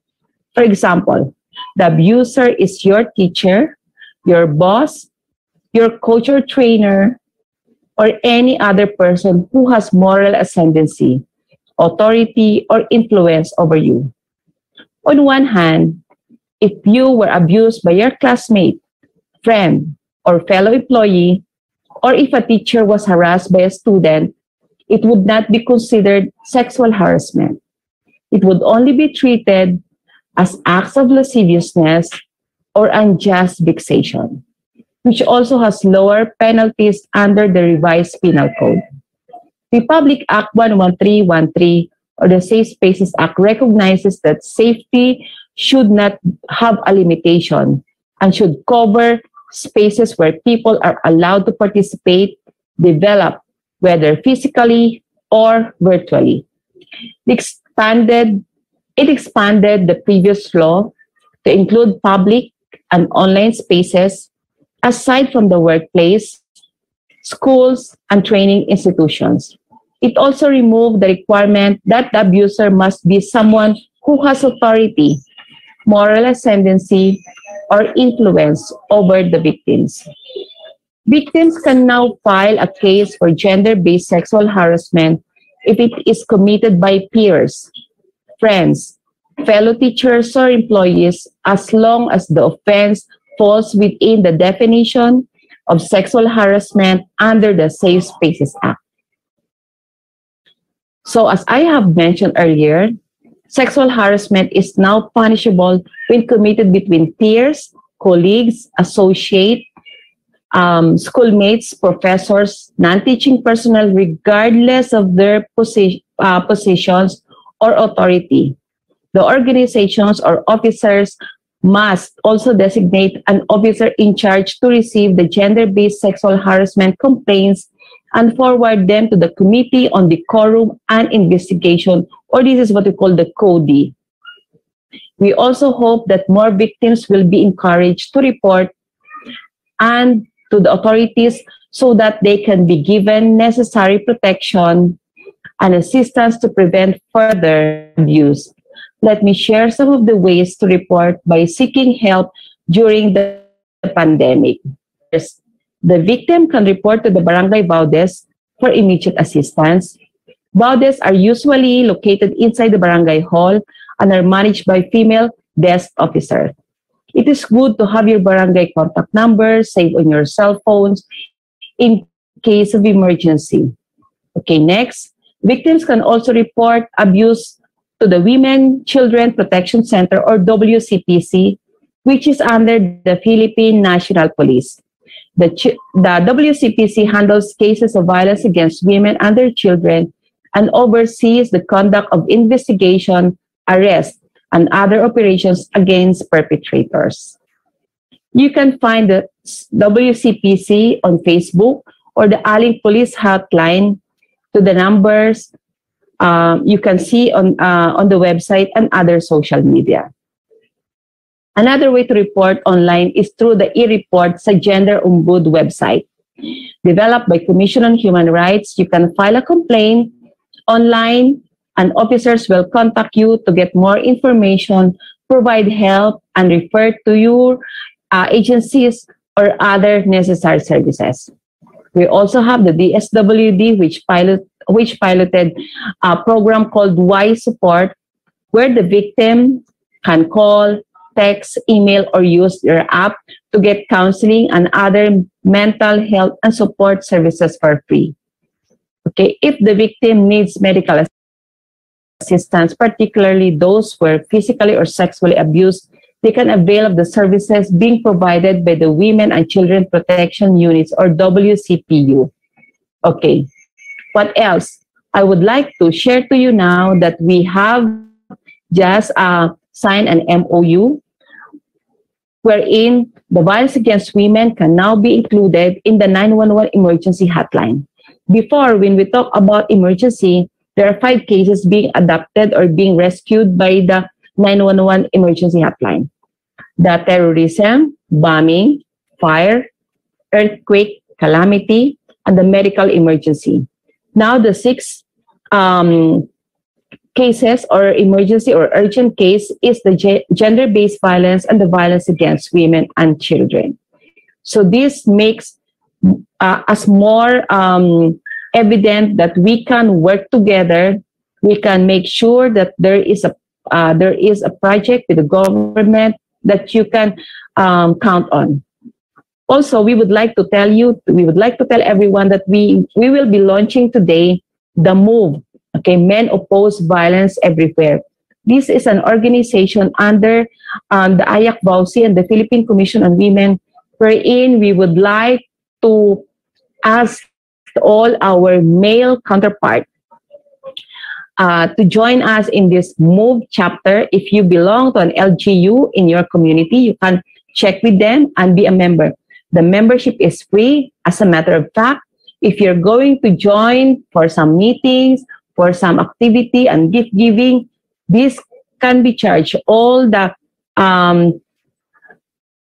For example, the abuser is your teacher, your boss, your coach or trainer, or any other person who has moral ascendancy, authority, or influence over you. On one hand, if you were abused by your classmate, friend, or fellow employee, or if a teacher was harassed by a student, it would not be considered sexual harassment. It would only be treated as acts of lasciviousness or unjust vexation, which also has lower penalties under the revised penal code. The Public Act 11313 or the Safe Spaces Act recognizes that safety should not have a limitation and should cover spaces where people are allowed to participate, develop, whether physically or virtually. It expanded, it expanded the previous law to include public and online spaces aside from the workplace, schools, and training institutions. It also removed the requirement that the abuser must be someone who has authority, moral ascendancy, or influence over the victims. Victims can now file a case for gender based sexual harassment if it is committed by peers, friends, fellow teachers, or employees, as long as the offense falls within the definition of sexual harassment under the Safe Spaces Act. So, as I have mentioned earlier, sexual harassment is now punishable when committed between peers, colleagues, associates, um, schoolmates, professors, non-teaching personnel, regardless of their posi- uh, positions or authority. The organizations or officers must also designate an officer in charge to receive the gender-based sexual harassment complaints and forward them to the Committee on Decorum and Investigation, or this is what we call the CODI. We also hope that more victims will be encouraged to report and to the authorities so that they can be given necessary protection and assistance to prevent further abuse. Let me share some of the ways to report by seeking help during the pandemic. The victim can report to the Barangay VAW desks for immediate assistance. VAW desks are usually located inside the barangay hall and are managed by female desk officers. It is good to have your barangay contact number saved on your cell phones in case of emergency. Okay, next. Victims can also report abuse to the Women Children Protection Center or WCPC, which is under the Philippine National Police. The, the WCPC handles cases of violence against women and their children and oversees the conduct of investigation, arrest, and other operations against perpetrators. You can find the WCPC on Facebook or the Aleng Pulis Hotline to the numbers um, you can see on, uh, on the website and other social media. Another way to report online is through the e-report sa Gender Ombud website. Developed by Commission on Human Rights, you can file a complaint online and officers will contact you to get more information, provide help, and refer to your uh, agencies or other necessary services. We also have the DSWD, which pilot which piloted a program called Y Support, where the victim can call, text, email, or use their app to get counseling and other mental health and support services for free. Okay, if the victim needs medical assistance, particularly those who are physically or sexually abused, they can avail of the services being provided by the Women and Children Protection Units or WCPU. Okay, what else? I would like to share to you now that we have just uh, signed an MOU wherein the violence against women can now be included in the 911 emergency hotline. Before, when we talk about emergency, there are five cases being adopted or being rescued by the 911 emergency hotline. The terrorism, bombing, fire, earthquake, calamity, and the medical emergency. Now the six um, cases or emergency or urgent case is the ge- gender-based violence and the violence against women and children. So this makes uh, us more um, evident that we can work together. We can make sure that there is a uh, there is a project with the government that you can um, count on. Also, we would like to tell you, we would like to tell everyone that we we will be launching today the move Okay, Men Oppose Violence Everywhere. This is an organization under um, the IACVAWC and the Philippine Commission on Women, wherein we would like to ask all our male counterparts uh, to join us in this MOVE chapter. If you belong to an LGU in your community, you can check with them and be a member. The membership is free. As a matter of fact, if you're going to join for some meetings for some activity and gift giving, this can be charged. All the um,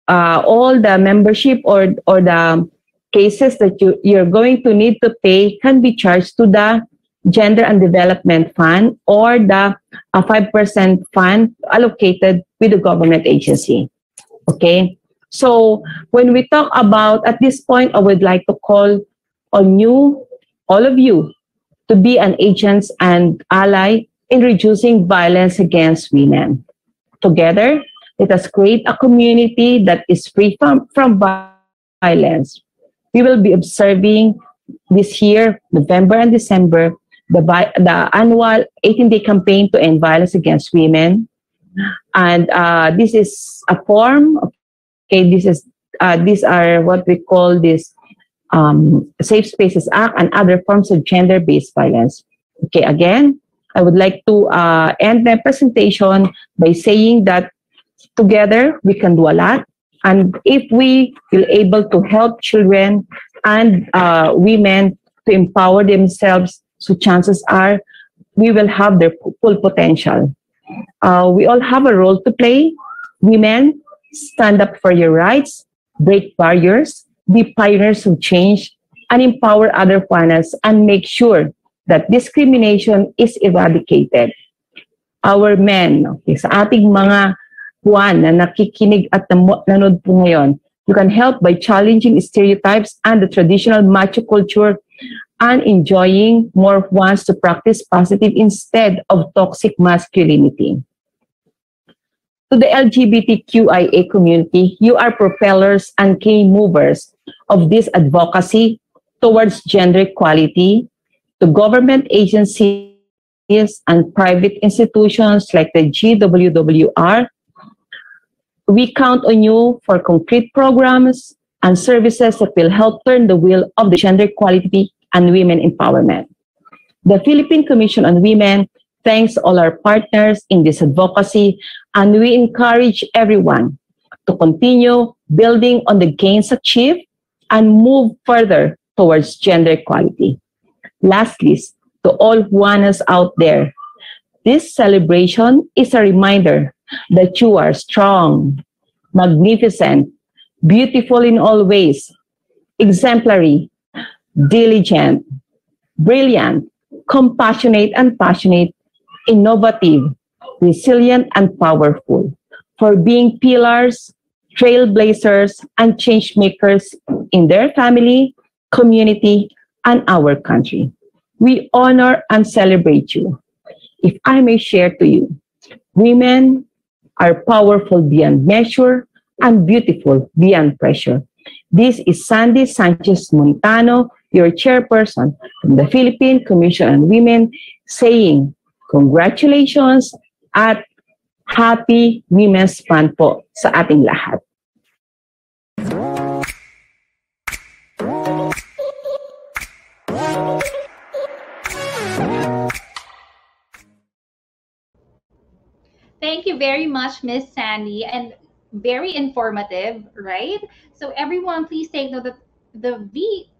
uh, all the membership or or the cases that you you're going to need to pay can be charged to the gender and development fund or the uh, 5% fund allocated with the government agency okay so when we talk about at this point i would like to call on you all of you to be an agent and ally in reducing violence against women. Together, let us create a community that is free from, from violence. We will be observing this year, November and December, the, the annual 18-day campaign to end violence against women. And uh, this is a form, okay, this is, uh, these are what we call this um, Safe Spaces Act and other forms of gender-based violence. Okay, again, I would like to uh, end my presentation by saying that together we can do a lot. And if we will able to help children and uh, women to empower themselves, so chances are we will have their full potential. Uh, we all have a role to play. Women, stand up for your rights, break barriers, be pioneers of change, and empower other partners and make sure that discrimination is eradicated. Our men, okay, sa ating mga Juan na nakikinig at nanood po ngayon, you can help by challenging stereotypes and the traditional macho culture and enjoying more wants to practice positive instead of toxic masculinity. To the LGBTQIA community, you are propellers and key movers of this advocacy towards gender equality to government agencies and private institutions like the GWWR. We count on you for concrete programs and services that will help turn the wheel of the gender equality and women empowerment. The Philippine Commission on Women thanks all our partners in this advocacy, and we encourage everyone to continue building on the gains achieved and move further towards gender equality. Lastly, to all Juanas out there, this celebration is a reminder that you are strong, magnificent, beautiful in all ways, exemplary, diligent, brilliant, compassionate and passionate, innovative, resilient, and powerful for being pillars trailblazers, and change makers in their family, community, and our country. We honor and celebrate you. If I may share to you, women are powerful beyond measure and beautiful beyond pressure. This is Sandy Sanchez Montano, your chairperson from the Philippine Commission on Women, saying, Congratulations at Happy Women's Month po sa ating lahat. Thank you very much, Miss Sandy, and very informative, right? So everyone, please take note that the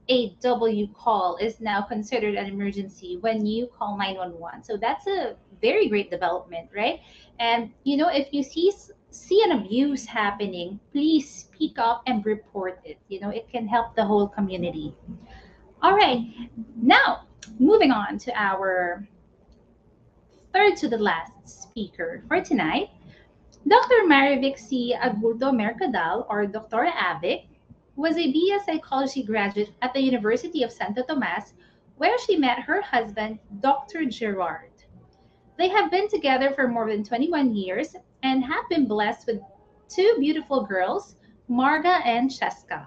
VAW call is now considered an emergency when you call 911. So that's a very great development, right? And you know, if you see see an abuse happening, please speak up and report it. You know, it can help the whole community. All right, now moving on to our third to the last speaker for tonight, Dr. Marivic C. Agurto Mercadal, or Dr. Avic, was a BS Psychology graduate at the University of Santo Tomas, where she met her husband, Dr. Gerard. They have been together for more than 21 years and have been blessed with two beautiful girls, Marga and Cheska.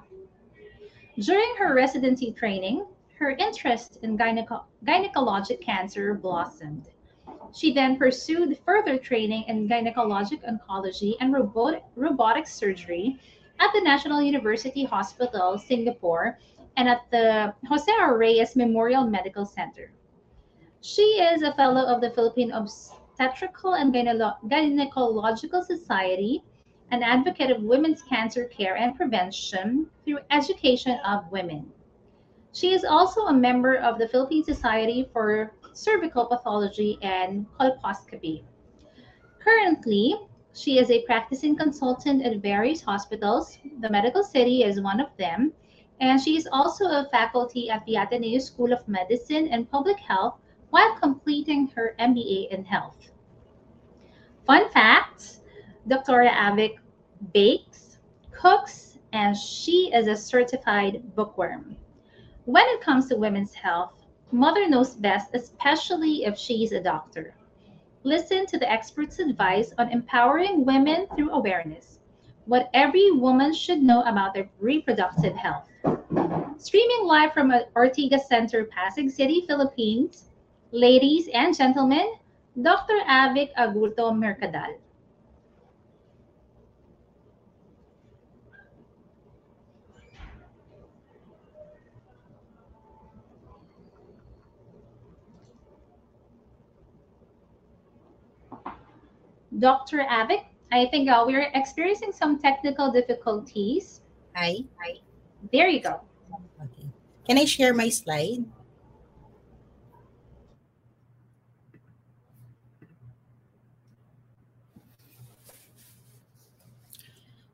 During her residency training, her interest in gyneco- gynecologic cancer blossomed. She then pursued further training in gynecologic oncology and robotic, robotic surgery at the National University Hospital, Singapore, and at the Jose R. Reyes Memorial Medical Center. She is a fellow of the Philippine Obstetrical and Gyne- Gynecological Society, an advocate of women's cancer care and prevention through education of women. She is also a member of the Philippine Society for Cervical Pathology and Colposcopy. Currently, she is a practicing consultant at various hospitals. The Medical City is one of them. And she is also a faculty at the Ateneo School of Medicine and Public Health while completing her MBA in Health. Fun facts Dr. Avic bakes, cooks, and she is a certified bookworm. When it comes to women's health, mother knows best, especially if she's a doctor. Listen to the experts' advice on empowering women through awareness. What every woman should know about their reproductive health. Streaming live from Ortigas Center, Pasig City, Philippines, ladies and gentlemen, Dr. Avic Agurto Mercadal. Dr. Avic, I think uh, we're experiencing some technical difficulties. Hi. Hi. There you go. Okay. Can I share my slide?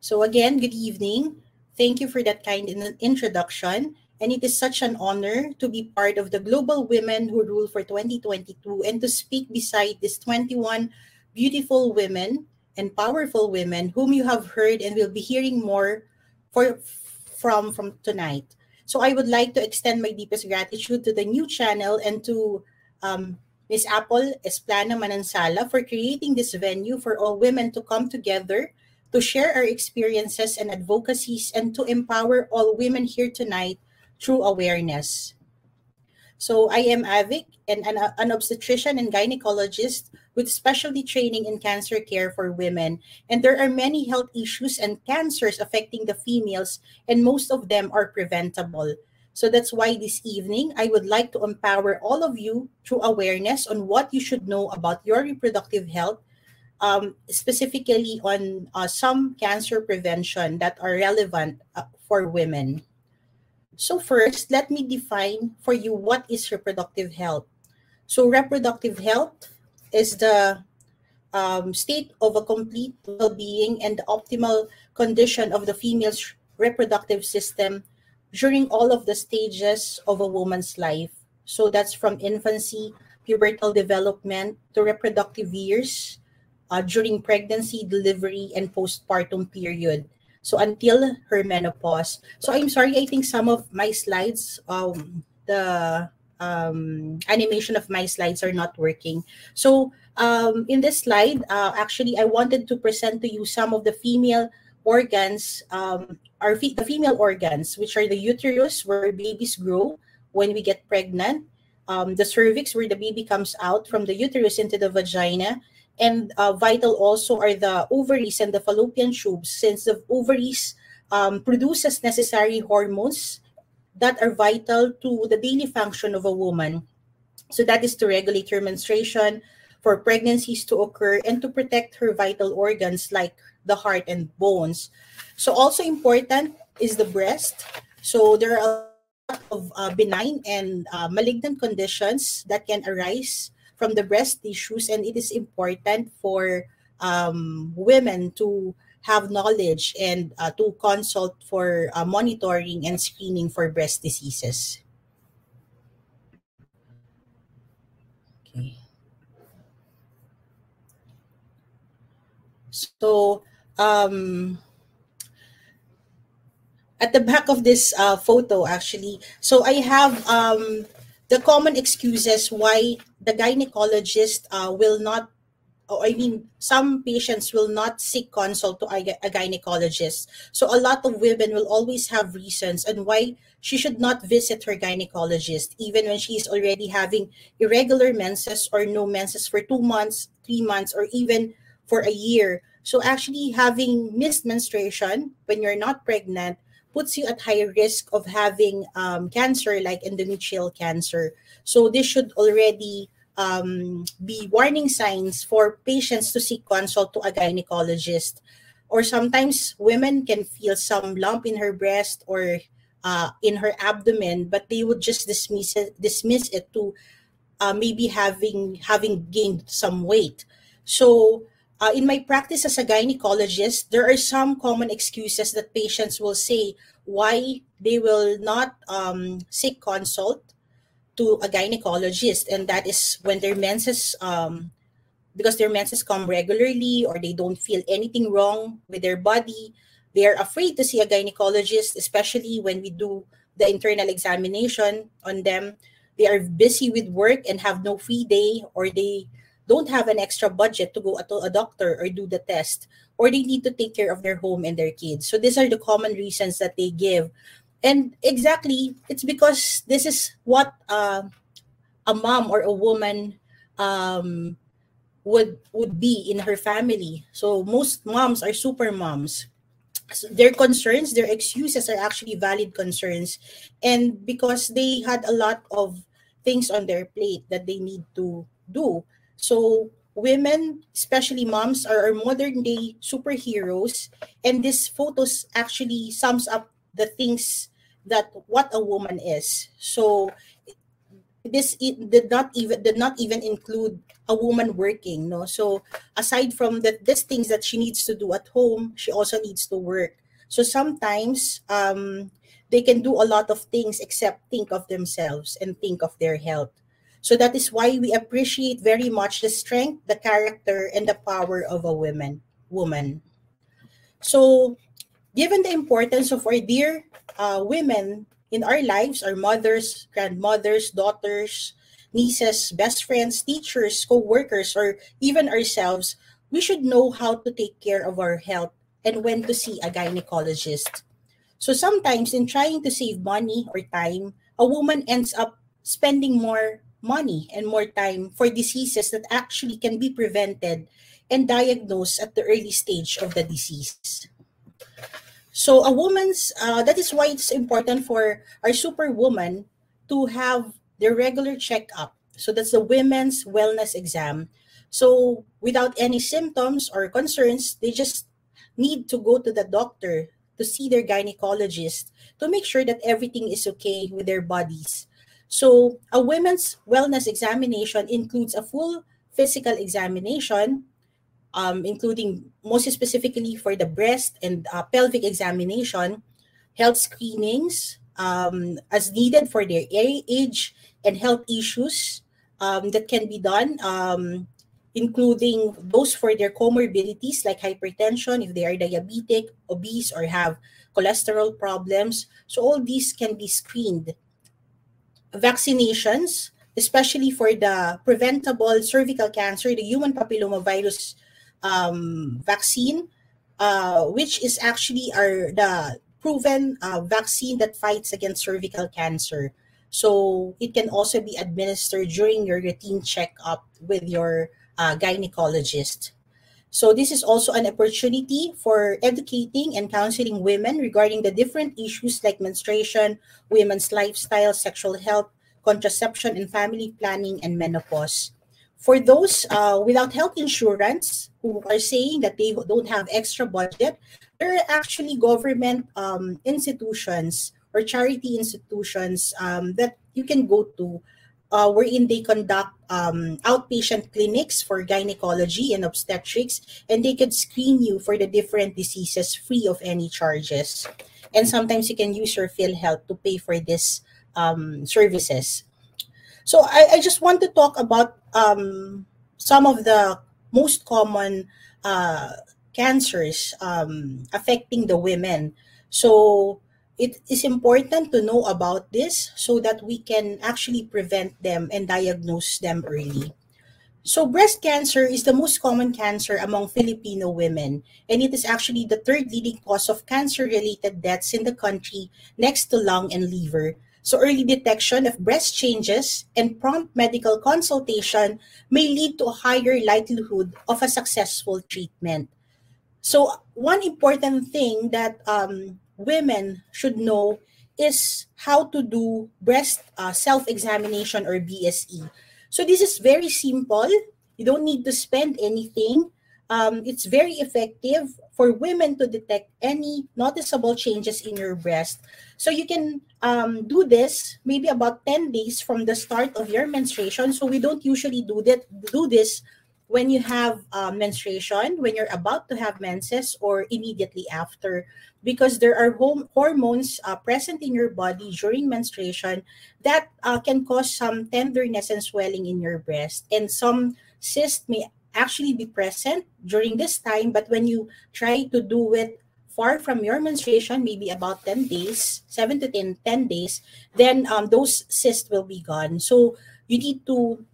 So again, good evening. Thank you for that kind introduction. And it is such an honor to be part of the Global Women Who Rule for 2022 and to speak beside these 21 beautiful women and powerful women whom you have heard and will be hearing more for, from, from tonight. So I would like to extend my deepest gratitude to the new channel and to um, Ms. Apple Esplana Manansala for creating this venue for all women to come together to share our experiences and advocacies and to empower all women here tonight through awareness. So I am Avic, and an, an obstetrician and gynecologist with specialty training in cancer care for women. And there are many health issues and cancers affecting the females, and most of them are preventable. So that's why this evening I would like to empower all of you through awareness on what you should know about your reproductive health, um, specifically on uh, some cancer prevention that are relevant uh, for women. So first, let me define for you what is reproductive health. So reproductive health is the um, state of a complete well-being and the optimal condition of the female's reproductive system during all of the stages of a woman's life. So that's from infancy, pubertal development to reproductive years, uh, during pregnancy, delivery, and postpartum period. So until her menopause. So I'm sorry, I think some of my slides, um, the um, animation of my slides are not working. So um, in this slide, uh, actually, I wanted to present to you some of the female organs, um, are fe- the female organs, which are the uterus where babies grow when we get pregnant, um, the cervix where the baby comes out from the uterus into the vagina, and uh, vital also are the ovaries and the fallopian tubes, since the ovaries um, produces necessary hormones that are vital to the daily function of a woman. So that is to regulate your menstruation, for pregnancies to occur and to protect her vital organs like the heart and bones. So also important is the breast. So there are a lot of uh, benign and uh, malignant conditions that can arise from the breast tissues and it is important for um, women to have knowledge and uh, to consult for uh, monitoring and screening for breast diseases. Okay. So, um, at the back of this uh, photo, actually, so I have um, the common excuses why the gynecologist uh, will not I mean, some patients will not seek consult to a, gynecologist. So a lot of women will always have reasons and why she should not visit her gynecologist, even when she is already having irregular menses or no menses for two months, three months, or even for a year. So actually having missed menstruation when you're not pregnant puts you at higher risk of having um, cancer like endometrial cancer. So this should already um, be warning signs for patients to seek consult to a gynecologist. Or sometimes women can feel some lump in her breast or uh, in her abdomen, but they would just dismiss it, dismiss it to uh, maybe having having gained some weight. So uh, in my practice as a gynecologist, there are some common excuses that patients will say why they will not um, seek consult to a gynecologist and that is when their menses um, because their menses come regularly or they don't feel anything wrong with their body they are afraid to see a gynecologist especially when we do the internal examination on them. They are busy with work and have no free day or they don't have an extra budget to go to a doctor or do the test or they need to take care of their home and their kids. So these are the common reasons that they give and exactly it's because this is what uh, a mom or a woman um, would would be in her family. So most moms are super moms. So their concerns their excuses are actually valid concerns. And because they had a lot of things on their plate that they need to do. So women especially moms are our modern day superheroes. And this photos actually sums up the things that what a woman is. So this did not even did not even include a woman working no? So aside from that these things that she needs to do at home she also needs to work. So sometimes um they can do a lot of things except think of themselves and think of their health. So that is why we appreciate very much the strength the character and the power of a woman woman. So given the importance of our dear uh, women in our lives, our mothers, grandmothers, daughters, nieces, best friends, teachers, co-workers, or even ourselves, we should know how to take care of our health and when to see a gynecologist. So sometimes in trying to save money or time, a woman ends up spending more money and more time for diseases that actually can be prevented and diagnosed at the early stage of the disease. So a woman's uh, that is why it's important for our superwoman to have their regular checkup. So that's the women's wellness exam. So without any symptoms or concerns, they just need to go to the doctor to see their gynecologist to make sure that everything is okay with their bodies. So a women's wellness examination includes a full physical examination, um, including most specifically for the breast and uh, pelvic examination, health screenings um, as needed for their age and health issues um, that can be done, um, including those for their comorbidities like hypertension, if they are diabetic, obese, or have cholesterol problems. So all these can be screened. Vaccinations, especially for the preventable cervical cancer, the human papillomavirus um, vaccine, uh, which is actually our the proven uh, vaccine that fights against cervical cancer. So it can also be administered during your routine checkup with your uh, gynecologist. So this is also an opportunity for educating and counseling women regarding the different issues like menstruation, women's lifestyle, sexual health, contraception and family planning, and menopause. for those uh, without health insurance who are saying that they don't have extra budget, there are actually government um, institutions or charity institutions um, that you can go to uh, wherein they conduct um, outpatient clinics for gynecology and obstetrics, and they could screen you for the different diseases free of any charges. And sometimes you can use your PhilHealth to pay for these um, services. So I, I just want to talk about um, some of the most common uh, cancers um, affecting the women. So it is important to know about this so that we can actually prevent them and diagnose them early. So, breast cancer is the most common cancer among Filipino women, and it is actually the third leading cause of cancer related deaths in the country next to lung and liver. So, early detection of breast changes and prompt medical consultation may lead to a higher likelihood of a successful treatment. So, one important thing that um, women should know is how to do breast uh, self examination or BSE. So, this is very simple. You don't need to spend anything. Um, it's very effective for women to detect any noticeable changes in your breast. So you can um, do this maybe about 10 days from the start of your menstruation. So we don't usually do that do this when you have uh, menstruation, when you're about to have menses, or immediately after, because there are home hormones uh, present in your body during menstruation that uh, can cause some tenderness and swelling in your breast. And some cysts may actually be present during this time, but when you try to do it far from your menstruation, maybe about 10 days, 7 to 10, 10 days, then um, those cysts will be gone. So you need to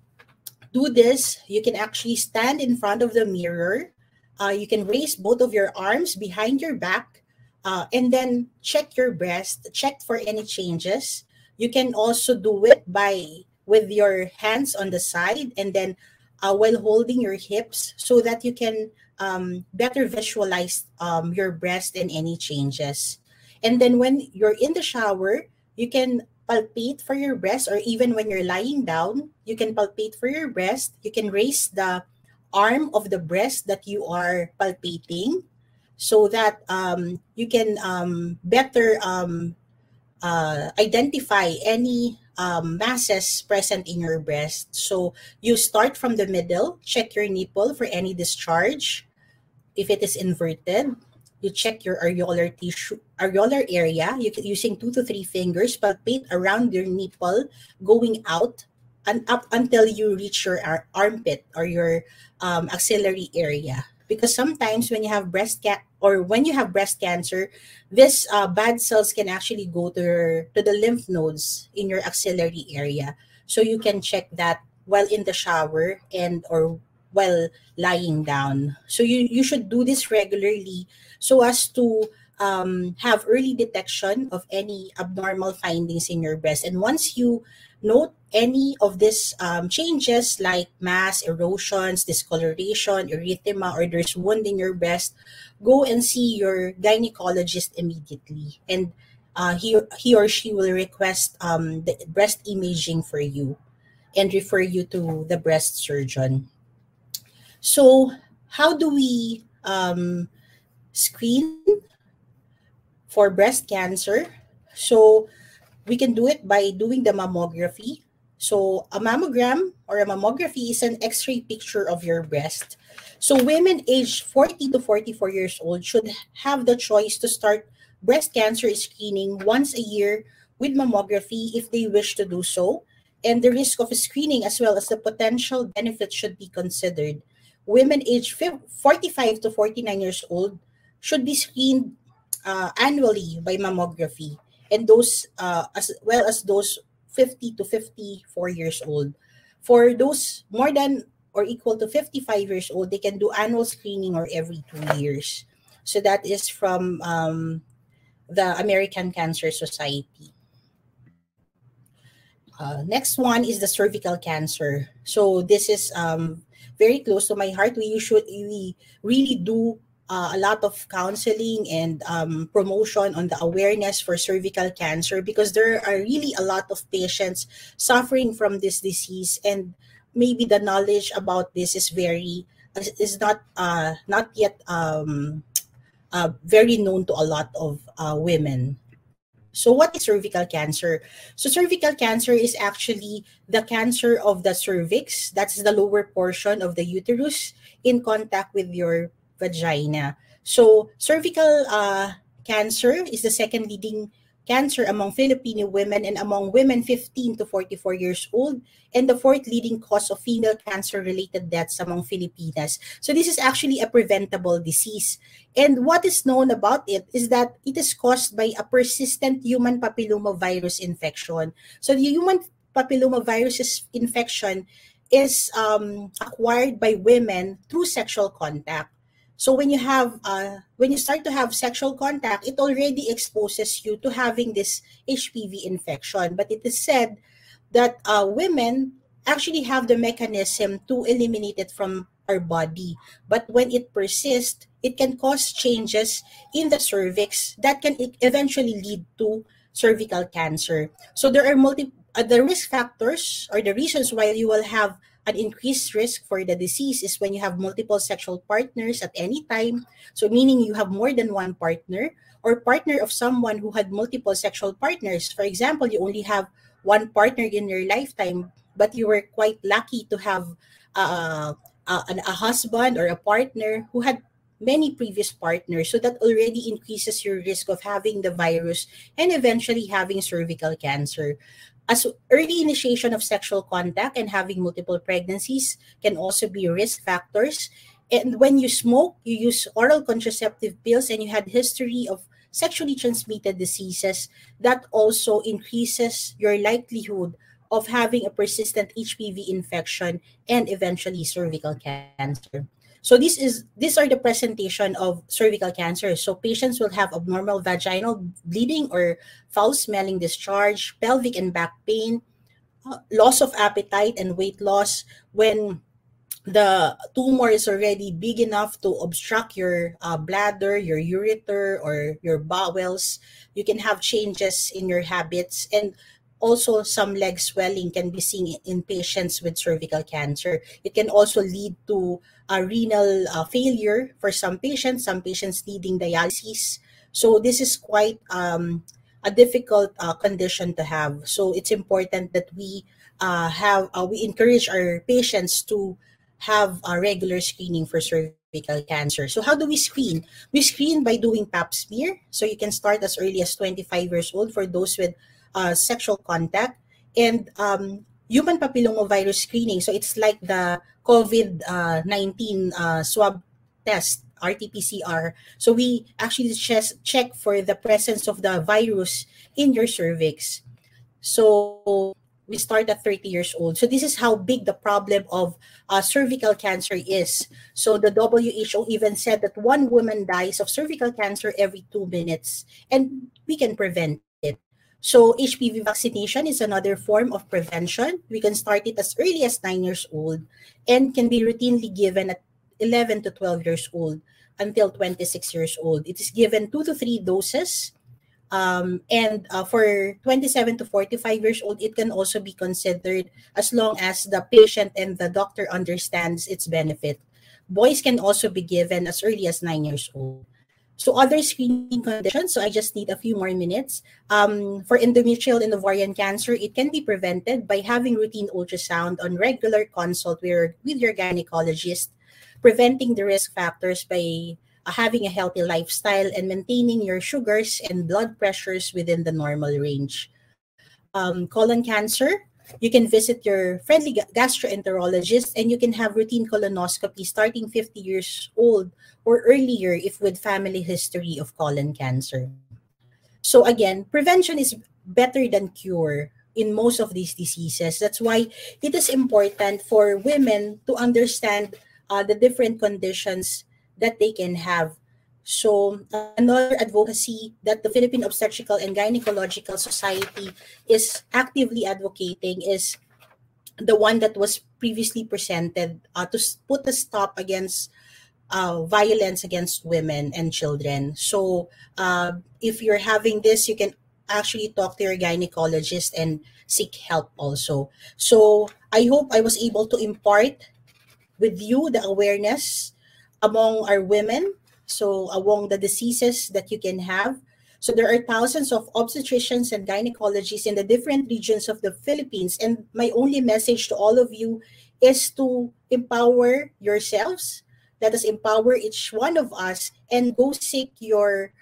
do this. You can actually stand in front of the mirror. Uh, you can raise both of your arms behind your back uh, and then check your breast, check for any changes. You can also do it by with your hands on the side and then uh, while holding your hips so that you can um, better visualize um, your breast and any changes. And then when you're in the shower, you can palpate for your breast, or even when you're lying down, you can palpate for your breast. You can raise the arm of the breast that you are palpating so that um, you can um, better um, uh, identify any um, masses present in your breast. So you start from the middle, check your nipple for any discharge. If it is inverted, you check your areolar tissue, areolar area. You can using two to three fingers, palpate around your nipple, going out and up until you reach your ar- armpit or your um, axillary area. Because sometimes when you have breast cat or when you have breast cancer, this uh, bad cells can actually go to your, to the lymph nodes in your axillary area. So you can check that while in the shower and or while lying down. So you, you should do this regularly so as to um, have early detection of any abnormal findings in your breast. And once you note any of these um, changes like mass, erosions, discoloration, erythema, or there's wound in your breast, go and see your gynecologist immediately. And uh, he, he or she will request um, the breast imaging for you and refer you to the breast surgeon. So, how do we um, screen for breast cancer? So, we can do it by doing the mammography. So, a mammogram or a mammography is an x ray picture of your breast. So, women aged 40 to 44 years old should have the choice to start breast cancer screening once a year with mammography if they wish to do so. And the risk of screening as well as the potential benefits should be considered women aged 45 to 49 years old should be screened uh, annually by mammography and those uh, as well as those 50 to 54 years old. For those more than or equal to 55 years old they can do annual screening or every two years. So that is from um, the american cancer society. Uh, next one is the cervical cancer. So this is um, very close to my heart. We usually we really do uh, a lot of counseling and um, promotion on the awareness for cervical cancer because there are really a lot of patients suffering from this disease and maybe the knowledge about this is very is not uh, not yet um, uh, very known to a lot of uh, women. So, what is cervical cancer? So, cervical cancer is actually the cancer of the cervix, that's the lower portion of the uterus, in contact with your vagina. So, cervical uh, cancer is the second leading cancer among Filipino women and among women 15 to 44 years old, and the fourth leading cause of female cancer related deaths among Filipinas. So, this is actually a preventable disease. And what is known about it is that it is caused by a persistent human papillomavirus infection. So, the human papillomavirus infection is um, acquired by women through sexual contact. So when you have uh, when you start to have sexual contact, it already exposes you to having this HPV infection. But it is said that uh, women actually have the mechanism to eliminate it from our body. But when it persists, it can cause changes in the cervix that can e-, eventually lead to cervical cancer. So there are multi uh, the risk factors or the reasons why you will have an increased risk for the disease is when you have multiple sexual partners at any time. So, meaning you have more than one partner or partner of someone who had multiple sexual partners. For example, you only have one partner in your lifetime, but you were quite lucky to have uh, a, a husband or a partner who had many previous partners. So that already increases your risk of having the virus and eventually having cervical cancer. As early initiation of sexual contact and having multiple pregnancies can also be risk factors. And when you smoke, you use oral contraceptive pills, and you had history of sexually transmitted diseases, that also increases your likelihood of having a persistent HPV infection and eventually cervical cancer. So this is these are the presentation of cervical cancer. So patients will have abnormal vaginal bleeding or foul smelling discharge, pelvic and back pain, uh, loss of appetite and weight loss when the tumor is already big enough to obstruct your uh, bladder, your ureter, or your bowels. You can have changes in your habits and also some leg swelling can be seen in patients with cervical cancer. It can also lead to a renal uh, failure for some patients, some patients needing dialysis. So this is quite um, a difficult uh, condition to have. So it's important that we uh, have, uh, we encourage our patients to have a regular screening for cervical cancer. So how do we screen? We screen by doing pap smear. So you can start as early as 25 years old for those with uh, sexual contact and um, human papillomavirus screening. So it's like the COVID uh, 19 uh, swab test, RT PCR. So we actually just check for the presence of the virus in your cervix. So we start at 30 years old. So this is how big the problem of uh, cervical cancer is. So the WHO even said that one woman dies of cervical cancer every two minutes, and we can prevent so HPV vaccination is another form of prevention. We can start it as early as 9 years old and can be routinely given at 11 to 12 years old until 26 years old. It is given 2 to 3 doses. Um, and uh, for 27 to 45 years old, it can also be considered as long as the patient and the doctor understands its benefit. Boys can also be given as early as 9 years old. So other screening conditions, so I just need a few more minutes. Um, for endometrial and ovarian cancer, it can be prevented by having routine ultrasound on regular consult with, with your gynecologist, preventing the risk factors by uh, having a healthy lifestyle and maintaining your sugars and blood pressures within the normal range. Um, colon cancer, you can visit your friendly gastroenterologist and you can have routine colonoscopy starting 50 years old or earlier if with family history of colon cancer. So again, prevention is better than cure in most of these diseases. That's why it is important for women to understand uh, the different conditions that they can have so another advocacy that the Philippine Obstetrical and Gynecological Society is actively advocating is the one that was previously presented uh, to put a stop against uh, violence against women and children. So uh, if you're having this, you can actually talk to your gynecologist and seek help also. So I hope I was able to impart with you the awareness among our women. So among the diseases that you can have. So there are thousands of obstetricians and gynecologists in the different regions of the Philippines. And my only message to all of you is to empower yourselves. Let us empower each one of us and go seek your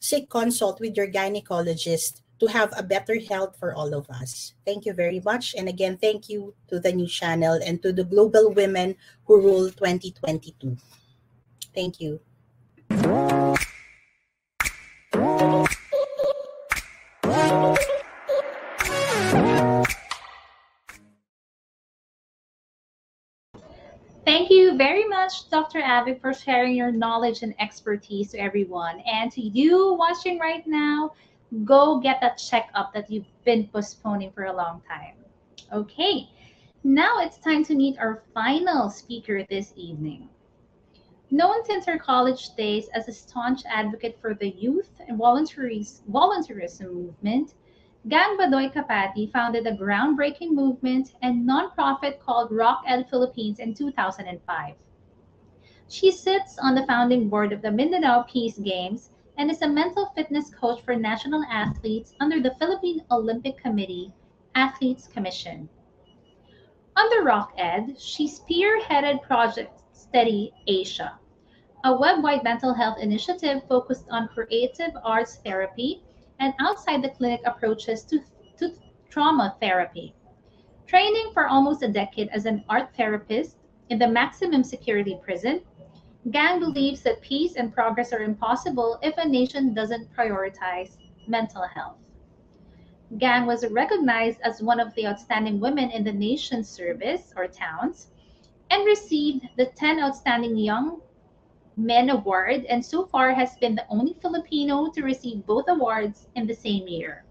seek consult with your gynecologist to have a better health for all of us. Thank you very much. And again, thank you to the new channel and to the Global Women Who Rule 2022. Thank you. Thank you very much, Dr. Avic, for sharing your knowledge and expertise to everyone. And to you watching right now, go get that checkup that you've been postponing for a long time. Okay, now it's time to meet our final speaker this evening. Known since her college days as a staunch advocate for the youth and volunteerism movement, Gang Badoy Capati founded a groundbreaking movement and nonprofit called Rock Ed Philippines in 2005. She sits on the founding board of the Mindanao Peace Games and is a mental fitness coach for national athletes under the Philippine Olympic Committee Athletes Commission. Under Rock Ed, she spearheaded Project Steady Asia, a web-wide mental health initiative focused on creative arts therapy and outside the clinic approaches to, to trauma therapy. Training for almost a decade as an art therapist in the maximum security prison, Gang believes that peace and progress are impossible if a nation doesn't prioritize mental health. Gang was recognized as one of the outstanding women in the nation's service or TOWNS and received the 10 Outstanding Young Men Award and so far has been the only Filipino to receive both awards in the same year.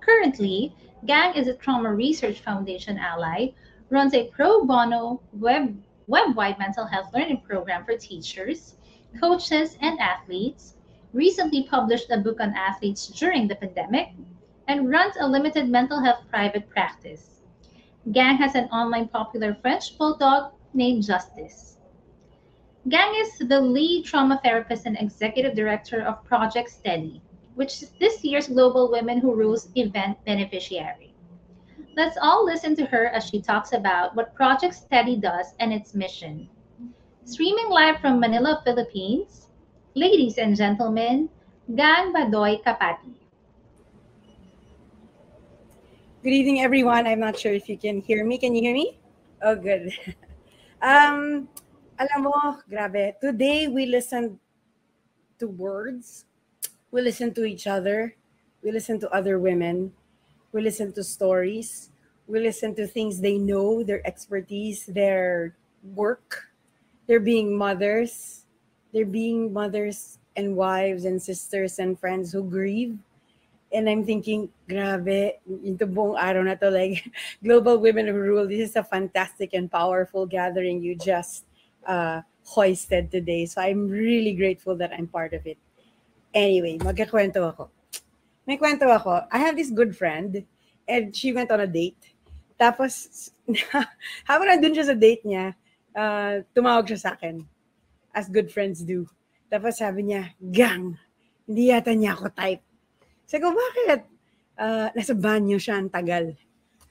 Currently, GANG is a Trauma Research Foundation ally, runs a pro bono web, web-wide mental health learning program for teachers, coaches, and athletes, recently published a book on athletes during the pandemic, and runs a limited mental health private practice. Gang has an online popular French bulldog named Justice. Gang is the lead trauma therapist and executive director of Project Steady, which is this year's Global Women Who Rules event beneficiary. Let's all listen to her as she talks about what Project Steady does and its mission. Streaming live from Manila, Philippines, ladies and gentlemen, Gang Badoy Capati. Good evening, everyone. I'm not sure if you can hear me. Can you hear me? Oh, good. um, alam mo, grabe. Today, we listened to words. We listen to each other. We listen to other women. We listen to stories. We listen to things they know, their expertise, their work. They're being mothers. They're being mothers and wives and sisters and friends who grieve. And I'm thinking, grabe, into buong araw na to, like, Global Women Who Rule, this is a fantastic and powerful gathering you just uh, hoisted today. So I'm really grateful that I'm part of it. Anyway, magkakwento ako. May kwento ako. I have this good friend and she went on a date. Tapos, habang nandun siya sa date niya, uh, tumawag siya sa akin. As good friends do. Tapos sabi niya, gang, hindi yata niya ako type. Sabi ko, bakit? Uh, nasa banyo siya ang tagal.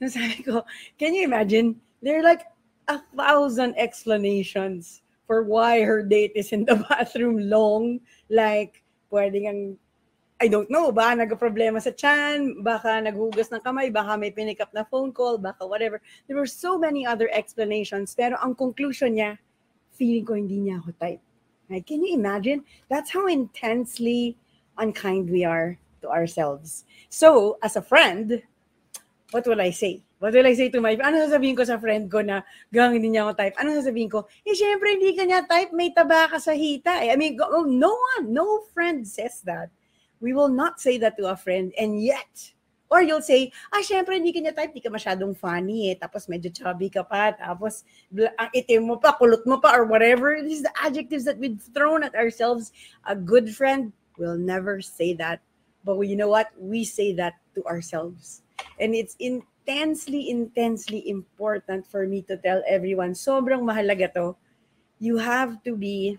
Sabi ko, can you imagine? They're like a thousand explanations for why her date is in the bathroom long. Like, pwedeng ang, I don't know, baka nagka-problema sa chan, baka naghugas ng kamay, baka may pinick up na phone call, baka whatever. There were so many other explanations, pero ang conclusion niya, feeling ko hindi niya ako type. Like, can you imagine? That's how intensely unkind we are to ourselves. So, as a friend, what will I say? What will I say to my, ano sasabihin ko sa friend ko na gang hindi niya ako type? Ano sasabihin ko? Eh, syempre, hindi ka niya type, may taba ka sa hita. Eh. I mean, oh, no one, no friend says that. We will not say that to a friend. And yet, or you'll say, ah, syempre, hindi ka niya type, hindi ka masyadong funny eh. Tapos medyo chubby ka pa. Tapos ang itim mo pa, kulot mo pa, or whatever. These are the adjectives that we've thrown at ourselves. A good friend will never say that But you know what? We say that to ourselves. And it's intensely, intensely important for me to tell everyone, sobrang mahalaga to. You have to be,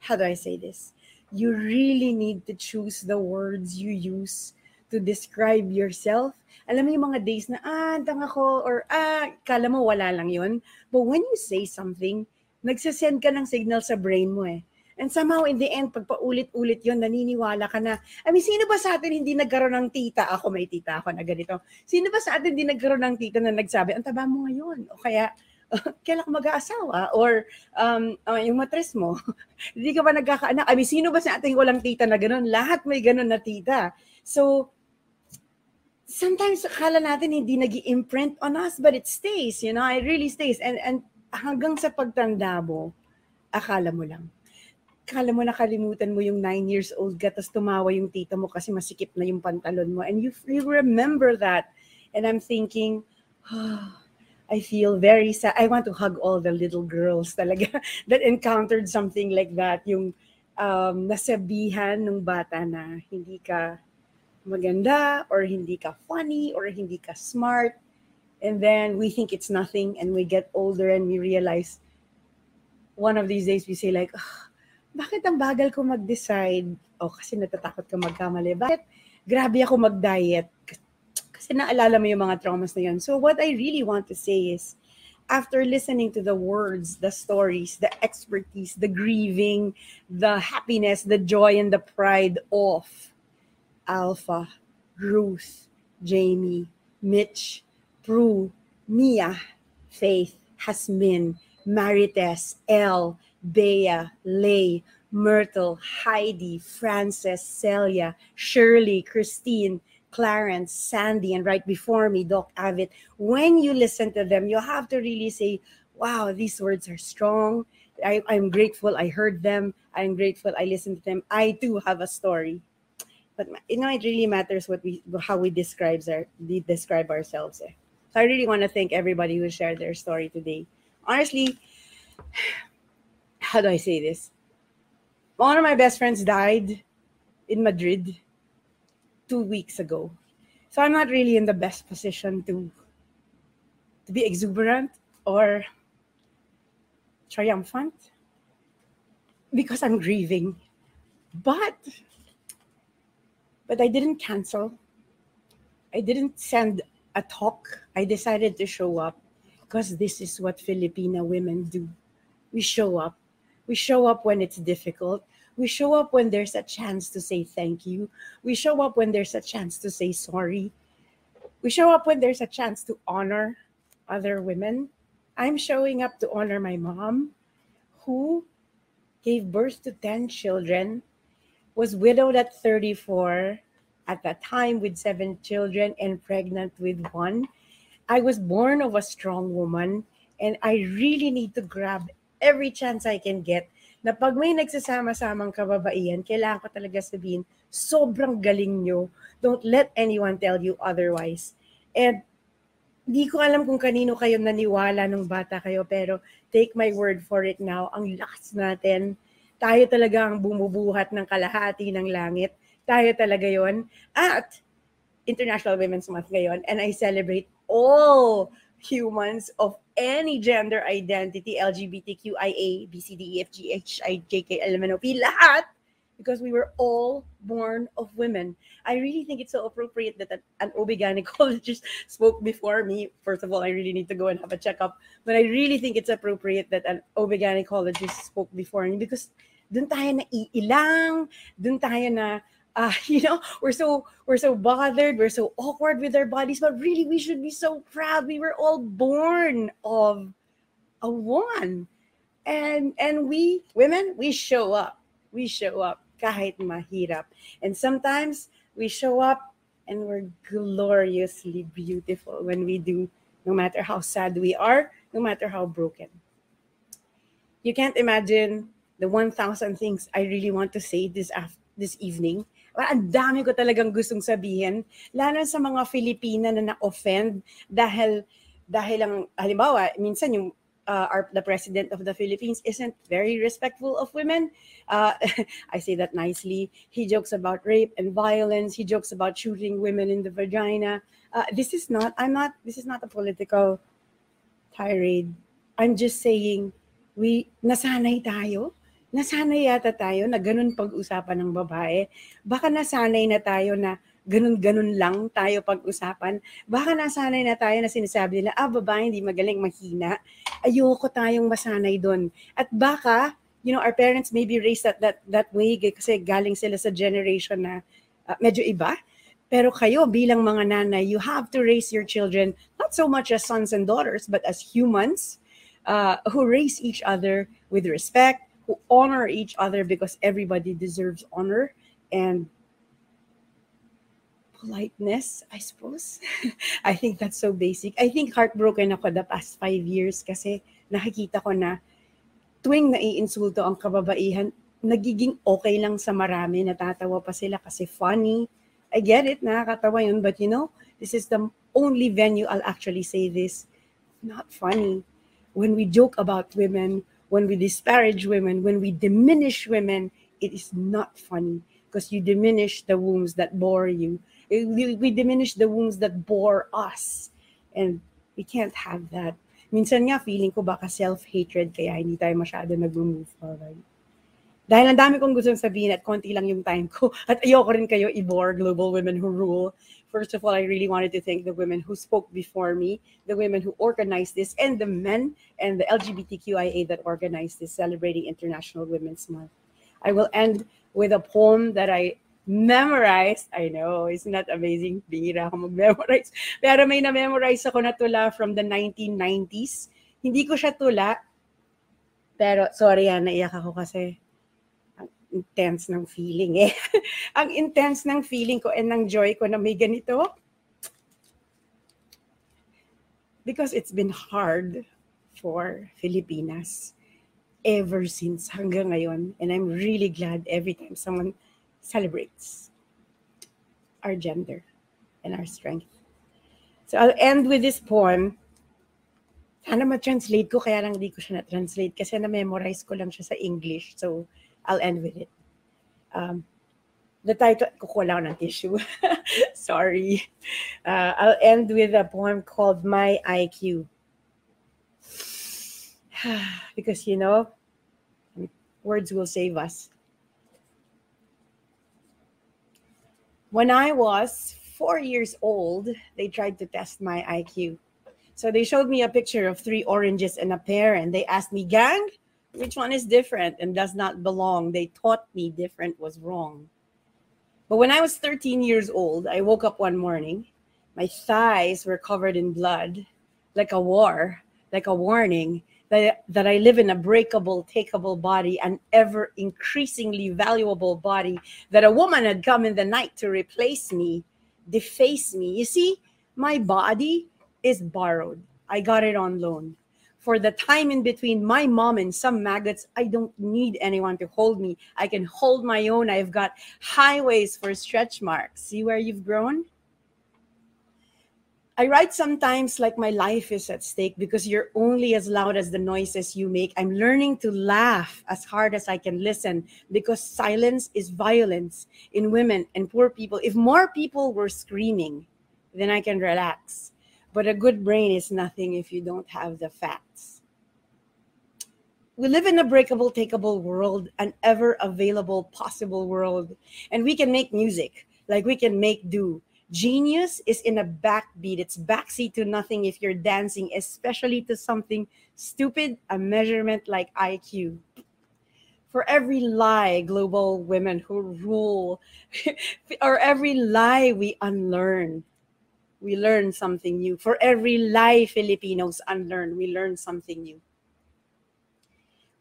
how do I say this? You really need to choose the words you use to describe yourself. Alam mo yung mga days na, ah, tanga ko, or ah, kala mo wala lang yun. But when you say something, nagsasend ka ng signal sa brain mo eh. And somehow in the end, pag paulit-ulit yon naniniwala ka na, I mean, sino ba sa atin hindi nagkaroon ng tita? Ako may tita ako na ganito. Sino ba sa atin hindi nagkaroon ng tita na nagsabi, ang taba mo ngayon? O kaya, kailan ka mag-aasawa? Or um, uh, yung matres mo, hindi ka ba nagkakaanak? I mean, sino ba sa atin walang tita na ganun? Lahat may ganun na tita. So, sometimes akala natin hindi nag imprint on us, but it stays, you know, it really stays. And, and hanggang sa pagtanda mo, akala mo lang kala mo nakalimutan mo yung nine years old ka, tapos tumawa yung tita mo kasi masikip na yung pantalon mo. And you, you remember that. And I'm thinking, oh, I feel very sad. I want to hug all the little girls talaga that encountered something like that. Yung um, nasabihan ng bata na hindi ka maganda or hindi ka funny or hindi ka smart. And then we think it's nothing and we get older and we realize one of these days we say like, oh, bakit ang bagal ko mag-decide? O, oh, kasi natatakot ka magkamali. Bakit grabe ako mag-diet? Kasi naalala mo yung mga traumas na yun. So what I really want to say is, after listening to the words, the stories, the expertise, the grieving, the happiness, the joy, and the pride of Alpha, Ruth, Jamie, Mitch, Prue, Mia, Faith, Hasmin, Marites, Elle, Bea, Lay, Myrtle, Heidi, Frances, Celia, Shirley, Christine, Clarence, Sandy, and right before me, Doc Avid. When you listen to them, you have to really say, wow, these words are strong. I, I'm grateful I heard them. I'm grateful I listened to them. I too have a story. But you know, it really matters what we how we describe our we describe ourselves. Eh. So I really want to thank everybody who shared their story today. Honestly, how do I say this? One of my best friends died in Madrid two weeks ago. So I'm not really in the best position to to be exuberant or triumphant because I'm grieving. But but I didn't cancel. I didn't send a talk. I decided to show up because this is what Filipina women do. We show up we show up when it's difficult. We show up when there's a chance to say thank you. We show up when there's a chance to say sorry. We show up when there's a chance to honor other women. I'm showing up to honor my mom, who gave birth to 10 children, was widowed at 34, at that time with seven children, and pregnant with one. I was born of a strong woman, and I really need to grab every chance I can get na pag may nagsasama-samang kababaihan, kailangan ko talaga sabihin, sobrang galing nyo. Don't let anyone tell you otherwise. And di ko alam kung kanino kayo naniwala nung bata kayo, pero take my word for it now, ang lakas natin. Tayo talaga ang bumubuhat ng kalahati ng langit. Tayo talaga yon At International Women's Month ngayon, and I celebrate all humans of any gender identity, LGBTQIA, BCDEFGHI, JK, lahat, because we were all born of women. I really think it's so appropriate that an OB-gynecologist spoke before me. First of all, I really need to go and have a checkup. But I really think it's appropriate that an OB-gynecologist spoke before me because dun tayo na iilang, dun tayo na uh, you know, we're so we're so bothered, we're so awkward with our bodies, but really we should be so proud. We were all born of a one. And and we women, we show up. We show up kahit mahirap. And sometimes we show up and we're gloriously beautiful when we do, no matter how sad we are, no matter how broken. You can't imagine the 1,000 things I really want to say this after this evening ang dami ko talagang gustong sabihin, lalo sa mga Filipina na na-offend dahil dahil lang halimbawa minsan yung uh, our the president of the Philippines isn't very respectful of women. Uh, I say that nicely. He jokes about rape and violence. He jokes about shooting women in the vagina. Uh, this is not. I'm not. This is not a political tirade. I'm just saying, we nasanay tayo. Nasanay yata tayo na ganun pag-usapan ng babae. Baka nasanay na tayo na ganun-ganun lang tayo pag-usapan. Baka nasanay na tayo na sinasabi nila, ah, babae hindi magaling, mahina. Ayoko tayong masanay doon. At baka, you know, our parents maybe raised that, that, that way kasi galing sila sa generation na uh, medyo iba. Pero kayo bilang mga nanay, you have to raise your children not so much as sons and daughters, but as humans uh, who raise each other with respect, who honor each other because everybody deserves honor and politeness, I suppose. I think that's so basic. I think heartbroken ako the past five years kasi nakikita ko na tuwing naiinsulto ang kababaihan, nagiging okay lang sa marami, natatawa pa sila kasi funny. I get it, nakakatawa yun, but you know, this is the only venue I'll actually say this. Not funny. When we joke about women, when we disparage women, when we diminish women, it is not funny because you diminish the wombs that bore you we, diminish the wounds that bore us. And we can't have that. Minsan nga, feeling ko baka self-hatred kaya hindi tayo masyado nag-move forward. Dahil ang dami kong gustong sabihin at konti lang yung time ko at ayoko rin kayo i-bore Global Women Who Rule. First of all, I really wanted to thank the women who spoke before me, the women who organized this, and the men and the LGBTQIA that organized this celebrating International Women's Month. I will end with a poem that I memorized. I know, isn't that amazing? Bihira ako mag-memorize. Pero may na-memorize ako na tula from the 1990s. Hindi ko siya tula. Pero, sorry yan, naiyak ako kasi intense ng feeling eh. ang intense ng feeling ko and ng joy ko na may ganito. Because it's been hard for Filipinas ever since hanggang ngayon. And I'm really glad every time someone celebrates our gender and our strength. So I'll end with this poem. Sana ma-translate ko, kaya lang hindi ko siya na-translate kasi na-memorize ko lang siya sa English. So I'll end with it. Um, the title, kukuha ng tissue. Sorry. Uh, I'll end with a poem called My IQ. because, you know, words will save us. When I was four years old, they tried to test my IQ. So they showed me a picture of three oranges and a pear, and they asked me, Gang, which one is different and does not belong? They taught me different was wrong. But when I was 13 years old, I woke up one morning. My thighs were covered in blood, like a war, like a warning that, that I live in a breakable, takeable body, an ever increasingly valuable body, that a woman had come in the night to replace me, deface me. You see, my body is borrowed. I got it on loan. For the time in between my mom and some maggots, I don't need anyone to hold me. I can hold my own. I've got highways for stretch marks. See where you've grown? I write sometimes like my life is at stake because you're only as loud as the noises you make. I'm learning to laugh as hard as I can listen because silence is violence in women and poor people. If more people were screaming, then I can relax. But a good brain is nothing if you don't have the facts. We live in a breakable, takeable world, an ever available, possible world. And we can make music like we can make do Genius is in a backbeat. It's backseat to nothing if you're dancing, especially to something stupid, a measurement like IQ. For every lie, global women who rule, or every lie we unlearn, we learn something new. For every lie Filipinos unlearn, we learn something new.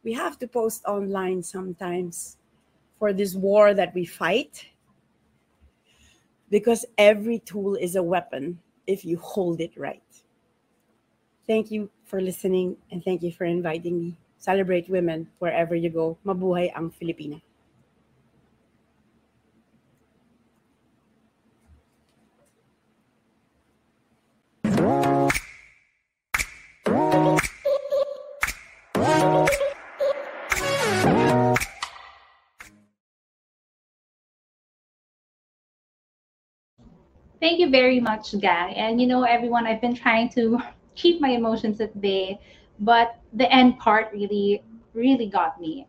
We have to post online sometimes for this war that we fight because every tool is a weapon if you hold it right. Thank you for listening and thank you for inviting me. Celebrate women wherever you go. Mabuhay ang Filipina. Thank you very much, gang. And you know, everyone, I've been trying to keep my emotions at bay, but the end part really, really got me.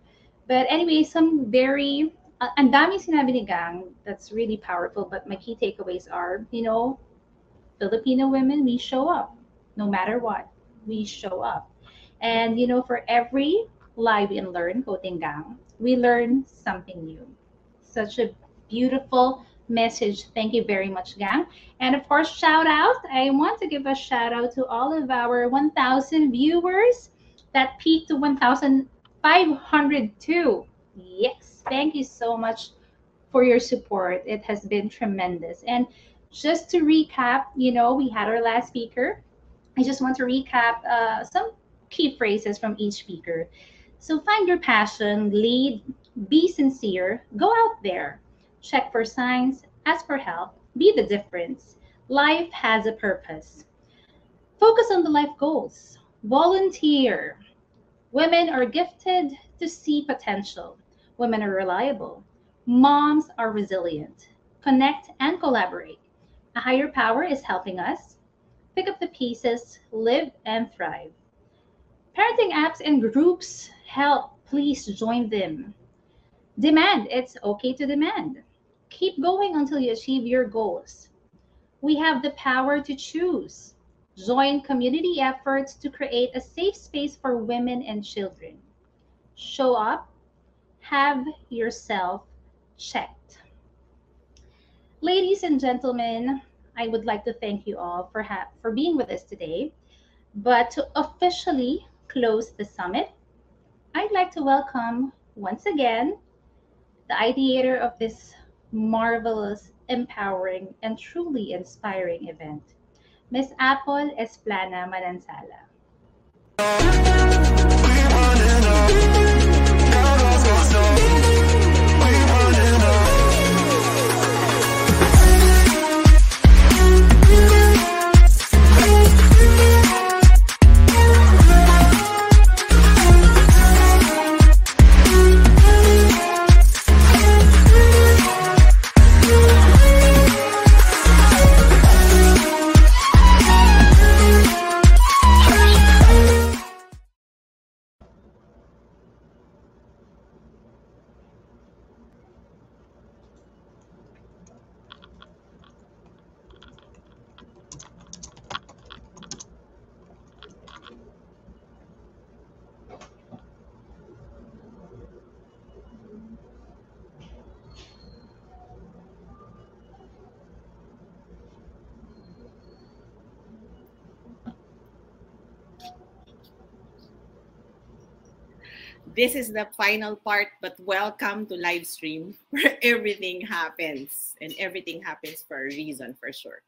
But anyway, some very, uh, ang dami sinabi ni Gang that's really powerful, but my key takeaways are, you know, Filipino women, we show up no matter what. We show up. And, you know, for every live and learn, quoting Gang, we learn something new. Such a beautiful message. Thank you very much, gang. And of course, shout out. I want to give a shout out to all of our 1,000 viewers that peaked to 1,502. Yes, thank you so much for your support. It has been tremendous. And just to recap, you know, we had our last speaker. I just want to recap uh, some key phrases from each speaker. So find your passion, lead, be sincere, go out there, check for signs, ask for help, be the difference. Life has a purpose. Focus on the life goals. Volunteer. Women are gifted to see potential. Women are reliable. Moms are resilient. Connect and collaborate. A higher power is helping us. Pick up the pieces, live and thrive. Parenting apps and groups help. Please join them. Demand. It's okay to demand. Keep going until you achieve your goals. We have the power to choose. Join community efforts to create a safe space for women and children. Show up. Have yourself checked. Ladies and gentlemen, I would like to thank you all for for being with us today. But to officially close the summit, I'd like to welcome once again the ideator of this marvelous, empowering, and truly inspiring event, Miss Apple Esplana Manansala. This is the final part, but welcome to live stream where everything happens and everything happens for a reason for sure.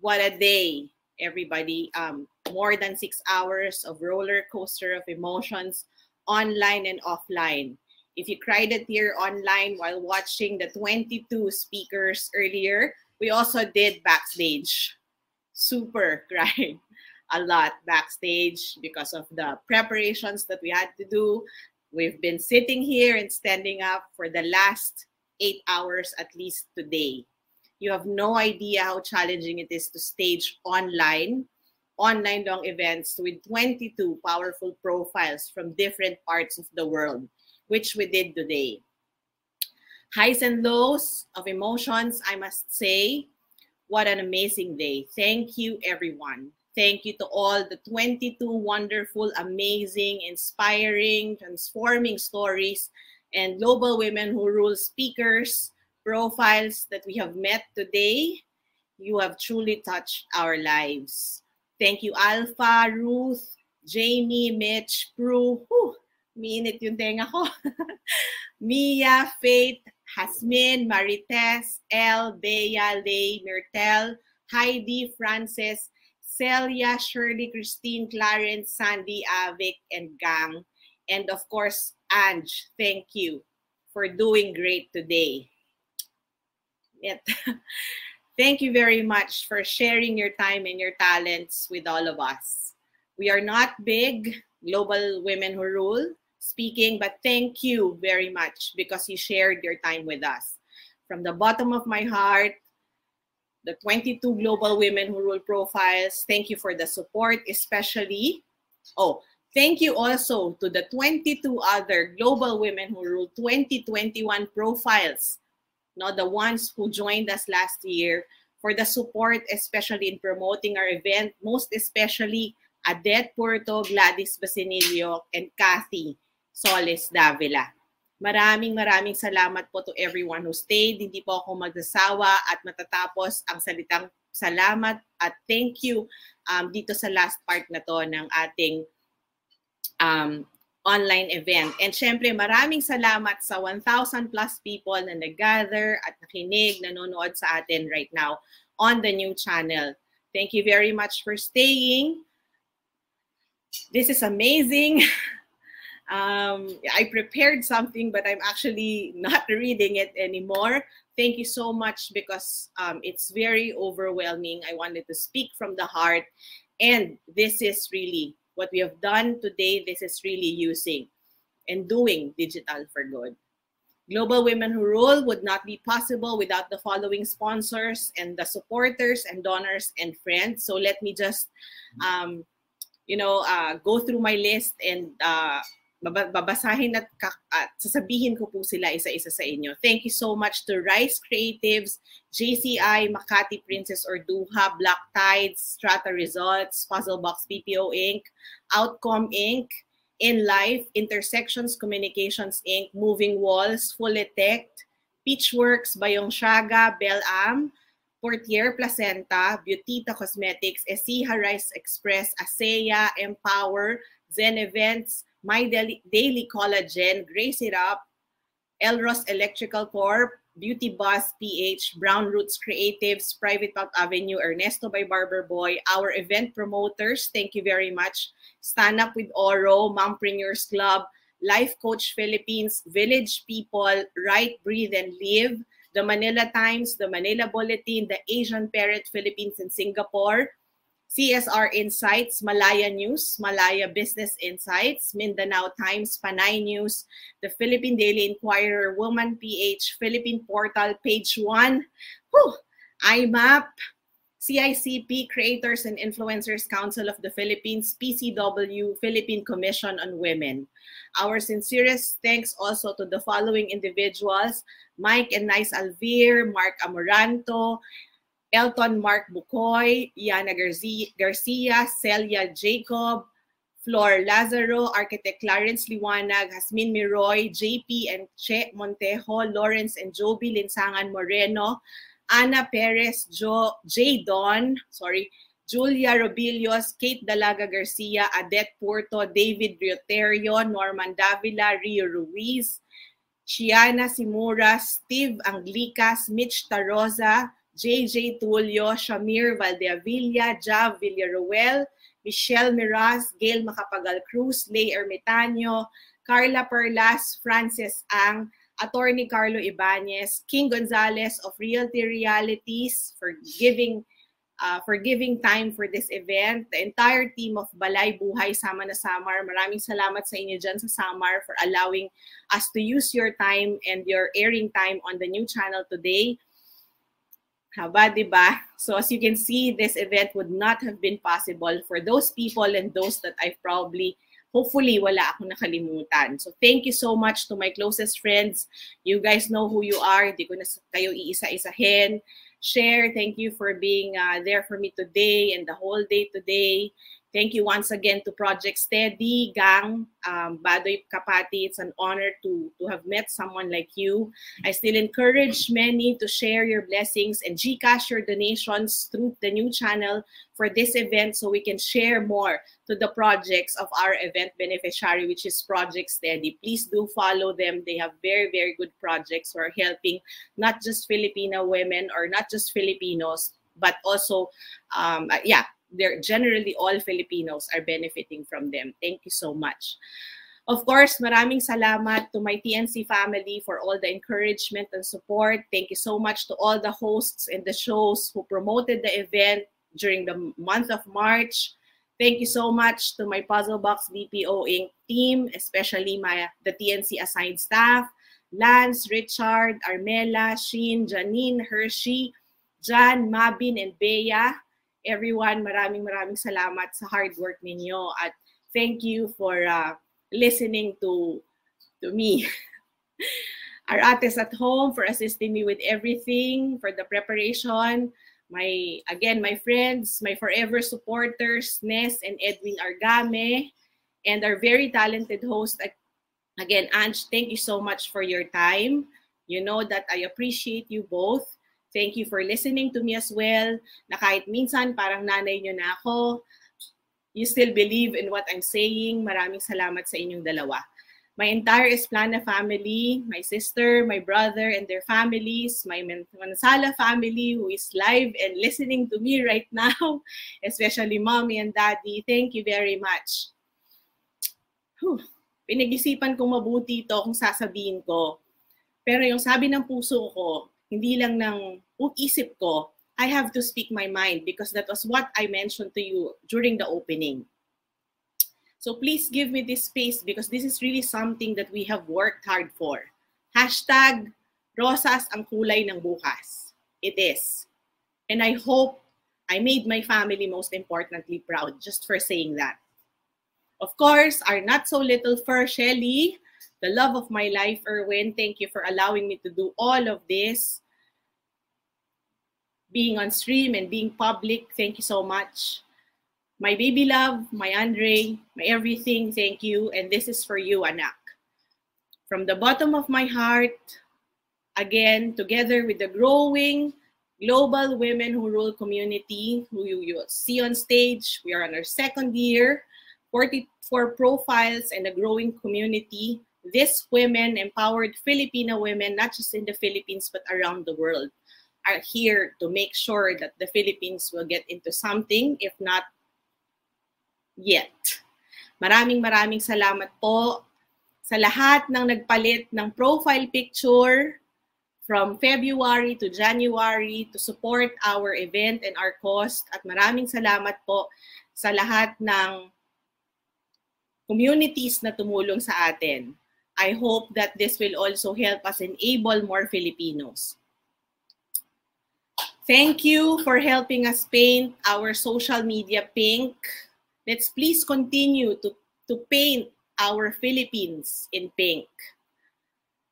What a day, everybody. Um, more than six hours of roller coaster of emotions online and offline. If you cried a tear online while watching the 22 speakers earlier, we also did backstage. Super cried a lot backstage because of the preparations that we had to do We've been sitting here and standing up for the last eight hours at least today. You have no idea how challenging it is to stage online, online long events with 22 powerful profiles from different parts of the world, which we did today. Highs and lows of emotions, I must say, what an amazing day. Thank you, everyone. Thank you to all the 22 wonderful, amazing, inspiring, transforming stories and global women who rule speakers, profiles that we have met today. You have truly touched our lives. Thank you, Alpha, Ruth, Jamie, Mitch, Prue. Whew, minute yung tenga ko. Mia, Faith, Hasmin, Marites, El, Bea, Lay, Myrtle, Heidi, Frances, Celia, Shirley, Christine, Clarence, Sandy, Avik, and Gang. And of course, Ange, thank you for doing great today. thank you very much for sharing your time and your talents with all of us. We are not big, global women who rule speaking, but thank you very much because you shared your time with us. From the bottom of my heart, the 22 global women who rule profiles. Thank you for the support, especially. Oh, thank you also to the 22 other global women who rule 2021 profiles, not the ones who joined us last year, for the support, especially in promoting our event, most especially Adet Puerto, Gladys Basinilio, and Kathy Solis Davila. Maraming maraming salamat po to everyone who stayed. Hindi po ako magsasawa at matatapos ang salitang salamat at thank you um, dito sa last part na to ng ating um, online event. And syempre, maraming salamat sa 1,000 plus people na nag-gather at nakinig, nanonood sa atin right now on the new channel. Thank you very much for staying. This is amazing. Um, I prepared something, but I'm actually not reading it anymore. Thank you so much because um, it's very overwhelming. I wanted to speak from the heart. And this is really what we have done today. This is really using and doing digital for good. Global Women Who Rule would not be possible without the following sponsors and the supporters and donors and friends. So let me just, um, you know, uh, go through my list and uh, babasahin at, at sasabihin ko po sila isa-isa sa inyo. Thank you so much to Rice Creatives, JCI, Makati Princess or Duha, Black Tides, Strata Results, Puzzle Box BPO Inc., Outcome Inc., In Life, Intersections Communications Inc., Moving Walls, Fully Tech, Peachworks, Bayong Shaga, Belam, Portier Placenta, Beautita Cosmetics, Esiha Rice Express, ASEA, Empower, Zen Events, My Daily, Daily Collagen, Grace It Up, Elros Electrical Corp, Beauty Buzz PH, Brown Roots Creatives, Private Pop Avenue, Ernesto by Barber Boy, our event promoters, thank you very much. Stand Up with Oro, Mompreneurs Club, Life Coach Philippines, Village People, Right, Breathe, and Live, the Manila Times, the Manila Bulletin, the Asian Parent Philippines and Singapore, CSR Insights, Malaya News, Malaya Business Insights, Mindanao Times, Panay News, the Philippine Daily Inquirer, Woman PH, Philippine Portal, Page 1, whew, IMAP, CICP, Creators and Influencers Council of the Philippines, PCW, Philippine Commission on Women. Our sincerest thanks also to the following individuals, Mike and Nice Alvir, Mark Amoranto, Elton Mark Bukoy, Yana Garcia, Celia Jacob, Flor Lazaro, Architect Clarence Liwanag, Hasmin Miroy, JP and Che Montejo, Lawrence and Joby Linsangan Moreno, Ana Perez, jo, J. Don, sorry, Julia Robilios, Kate Dalaga Garcia, Adet Porto, David Rioterio, Norman Davila, Rio Ruiz, Shiana Simura, Steve Anglicas, Mitch Tarosa, JJ Tulio, Shamir Valdeavilla, Jav Villaruel, Michelle Miraz, Gail Macapagal Cruz, Lay Ermitaño, Carla Perlas, Frances Ang, Attorney Carlo Ibanez, King Gonzalez of Realty Realities for giving uh, for giving time for this event. The entire team of Balay Buhay Sama na Samar, maraming salamat sa inyo dyan sa Samar for allowing us to use your time and your airing time on the new channel today. Haba, di ba? So as you can see, this event would not have been possible for those people and those that I've probably, hopefully, wala akong nakalimutan. So thank you so much to my closest friends. You guys know who you are. Hindi ko na kayo iisa-isahin. Share, thank you for being uh, there for me today and the whole day today. Thank you once again to Project Steady, Gang, um, Badoy Capati. It's an honor to, to have met someone like you. I still encourage many to share your blessings and Gcash your donations through the new channel for this event so we can share more to the projects of our event beneficiary, which is Project Steady. Please do follow them. They have very, very good projects who are helping not just Filipino women or not just Filipinos, but also, um, yeah, they're generally all Filipinos are benefiting from them. Thank you so much. Of course, maraming salamat to my TNC family for all the encouragement and support. Thank you so much to all the hosts and the shows who promoted the event during the month of March. Thank you so much to my Puzzle Box BPO Inc. team, especially my the TNC assigned staff, Lance, Richard, Armela, Sheen, Janine, Hershey, Jan, Mabin, and Bea. Everyone, maraming maraming salamat sa hard work ninyo at thank you for uh, listening to to me. Our ates at home for assisting me with everything, for the preparation. My, again, my friends, my forever supporters, Ness and Edwin Argame, and our very talented host, again, Ange, thank you so much for your time. You know that I appreciate you both. Thank you for listening to me as well. Na kahit minsan parang nanay nyo na ako, you still believe in what I'm saying. Maraming salamat sa inyong dalawa my entire Esplana family, my sister, my brother, and their families, my Mansala family who is live and listening to me right now, especially mommy and daddy, thank you very much. Whew. Pinag-isipan kong mabuti ito kung sasabihin ko. Pero yung sabi ng puso ko, hindi lang ng isip ko, I have to speak my mind because that was what I mentioned to you during the opening. So please give me this space because this is really something that we have worked hard for. Hashtag Rosas ang kulay ng bukas. It is. And I hope I made my family most importantly proud just for saying that. Of course, our not so little fur Shelly, the love of my life, Erwin, thank you for allowing me to do all of this. Being on stream and being public, thank you so much. My baby love, my Andre, my everything, thank you. And this is for you, anak. From the bottom of my heart, again, together with the growing global women who rule community, who you, you see on stage, we are on our second year, 44 profiles and a growing community. These women, empowered Filipino women, not just in the Philippines, but around the world, are here to make sure that the Philippines will get into something, if not yet. Maraming maraming salamat po sa lahat ng nagpalit ng profile picture from February to January to support our event and our cost. At maraming salamat po sa lahat ng communities na tumulong sa atin. I hope that this will also help us enable more Filipinos. Thank you for helping us paint our social media pink. Let's please continue to, to paint our Philippines in pink.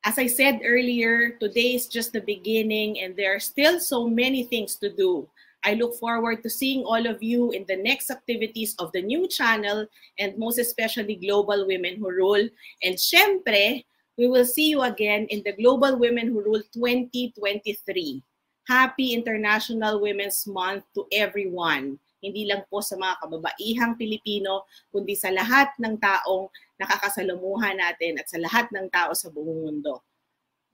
As I said earlier, today is just the beginning and there are still so many things to do. I look forward to seeing all of you in the next activities of the new channel and most especially Global Women Who Rule. And syempre, we will see you again in the Global Women Who Rule 2023. Happy International Women's Month to everyone. hindi lang po sa mga kababaihang Pilipino, kundi sa lahat ng taong nakakasalamuhan natin at sa lahat ng tao sa buong mundo.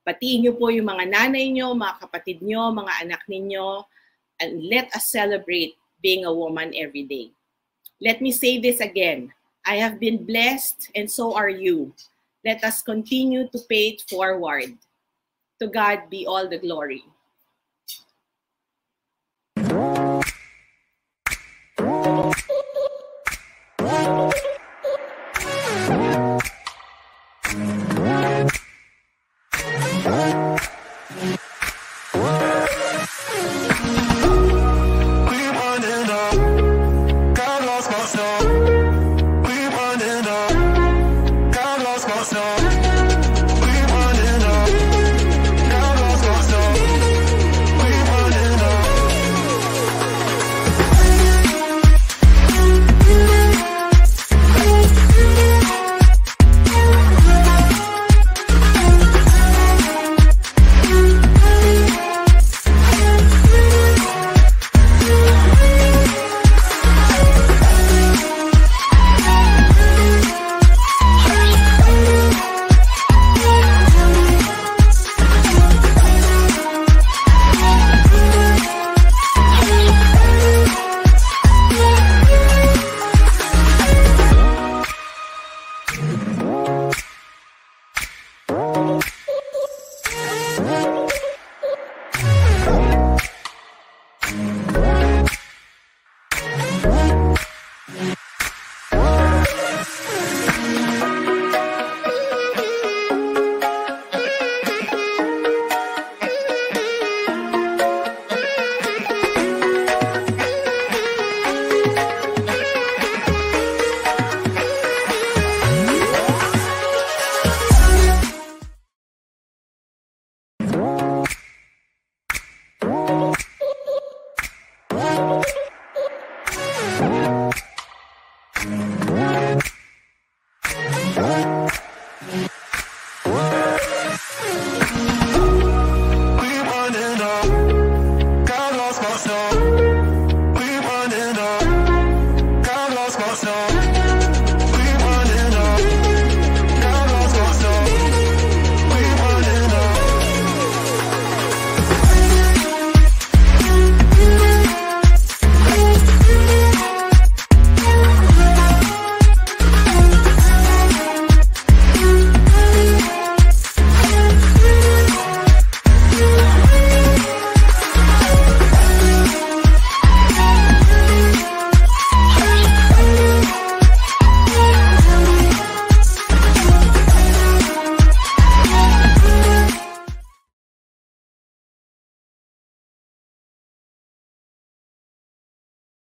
Patiin niyo po yung mga nanay niyo, mga kapatid niyo, mga anak ninyo, and let us celebrate being a woman every day. Let me say this again. I have been blessed and so are you. Let us continue to pay it forward. To God be all the glory.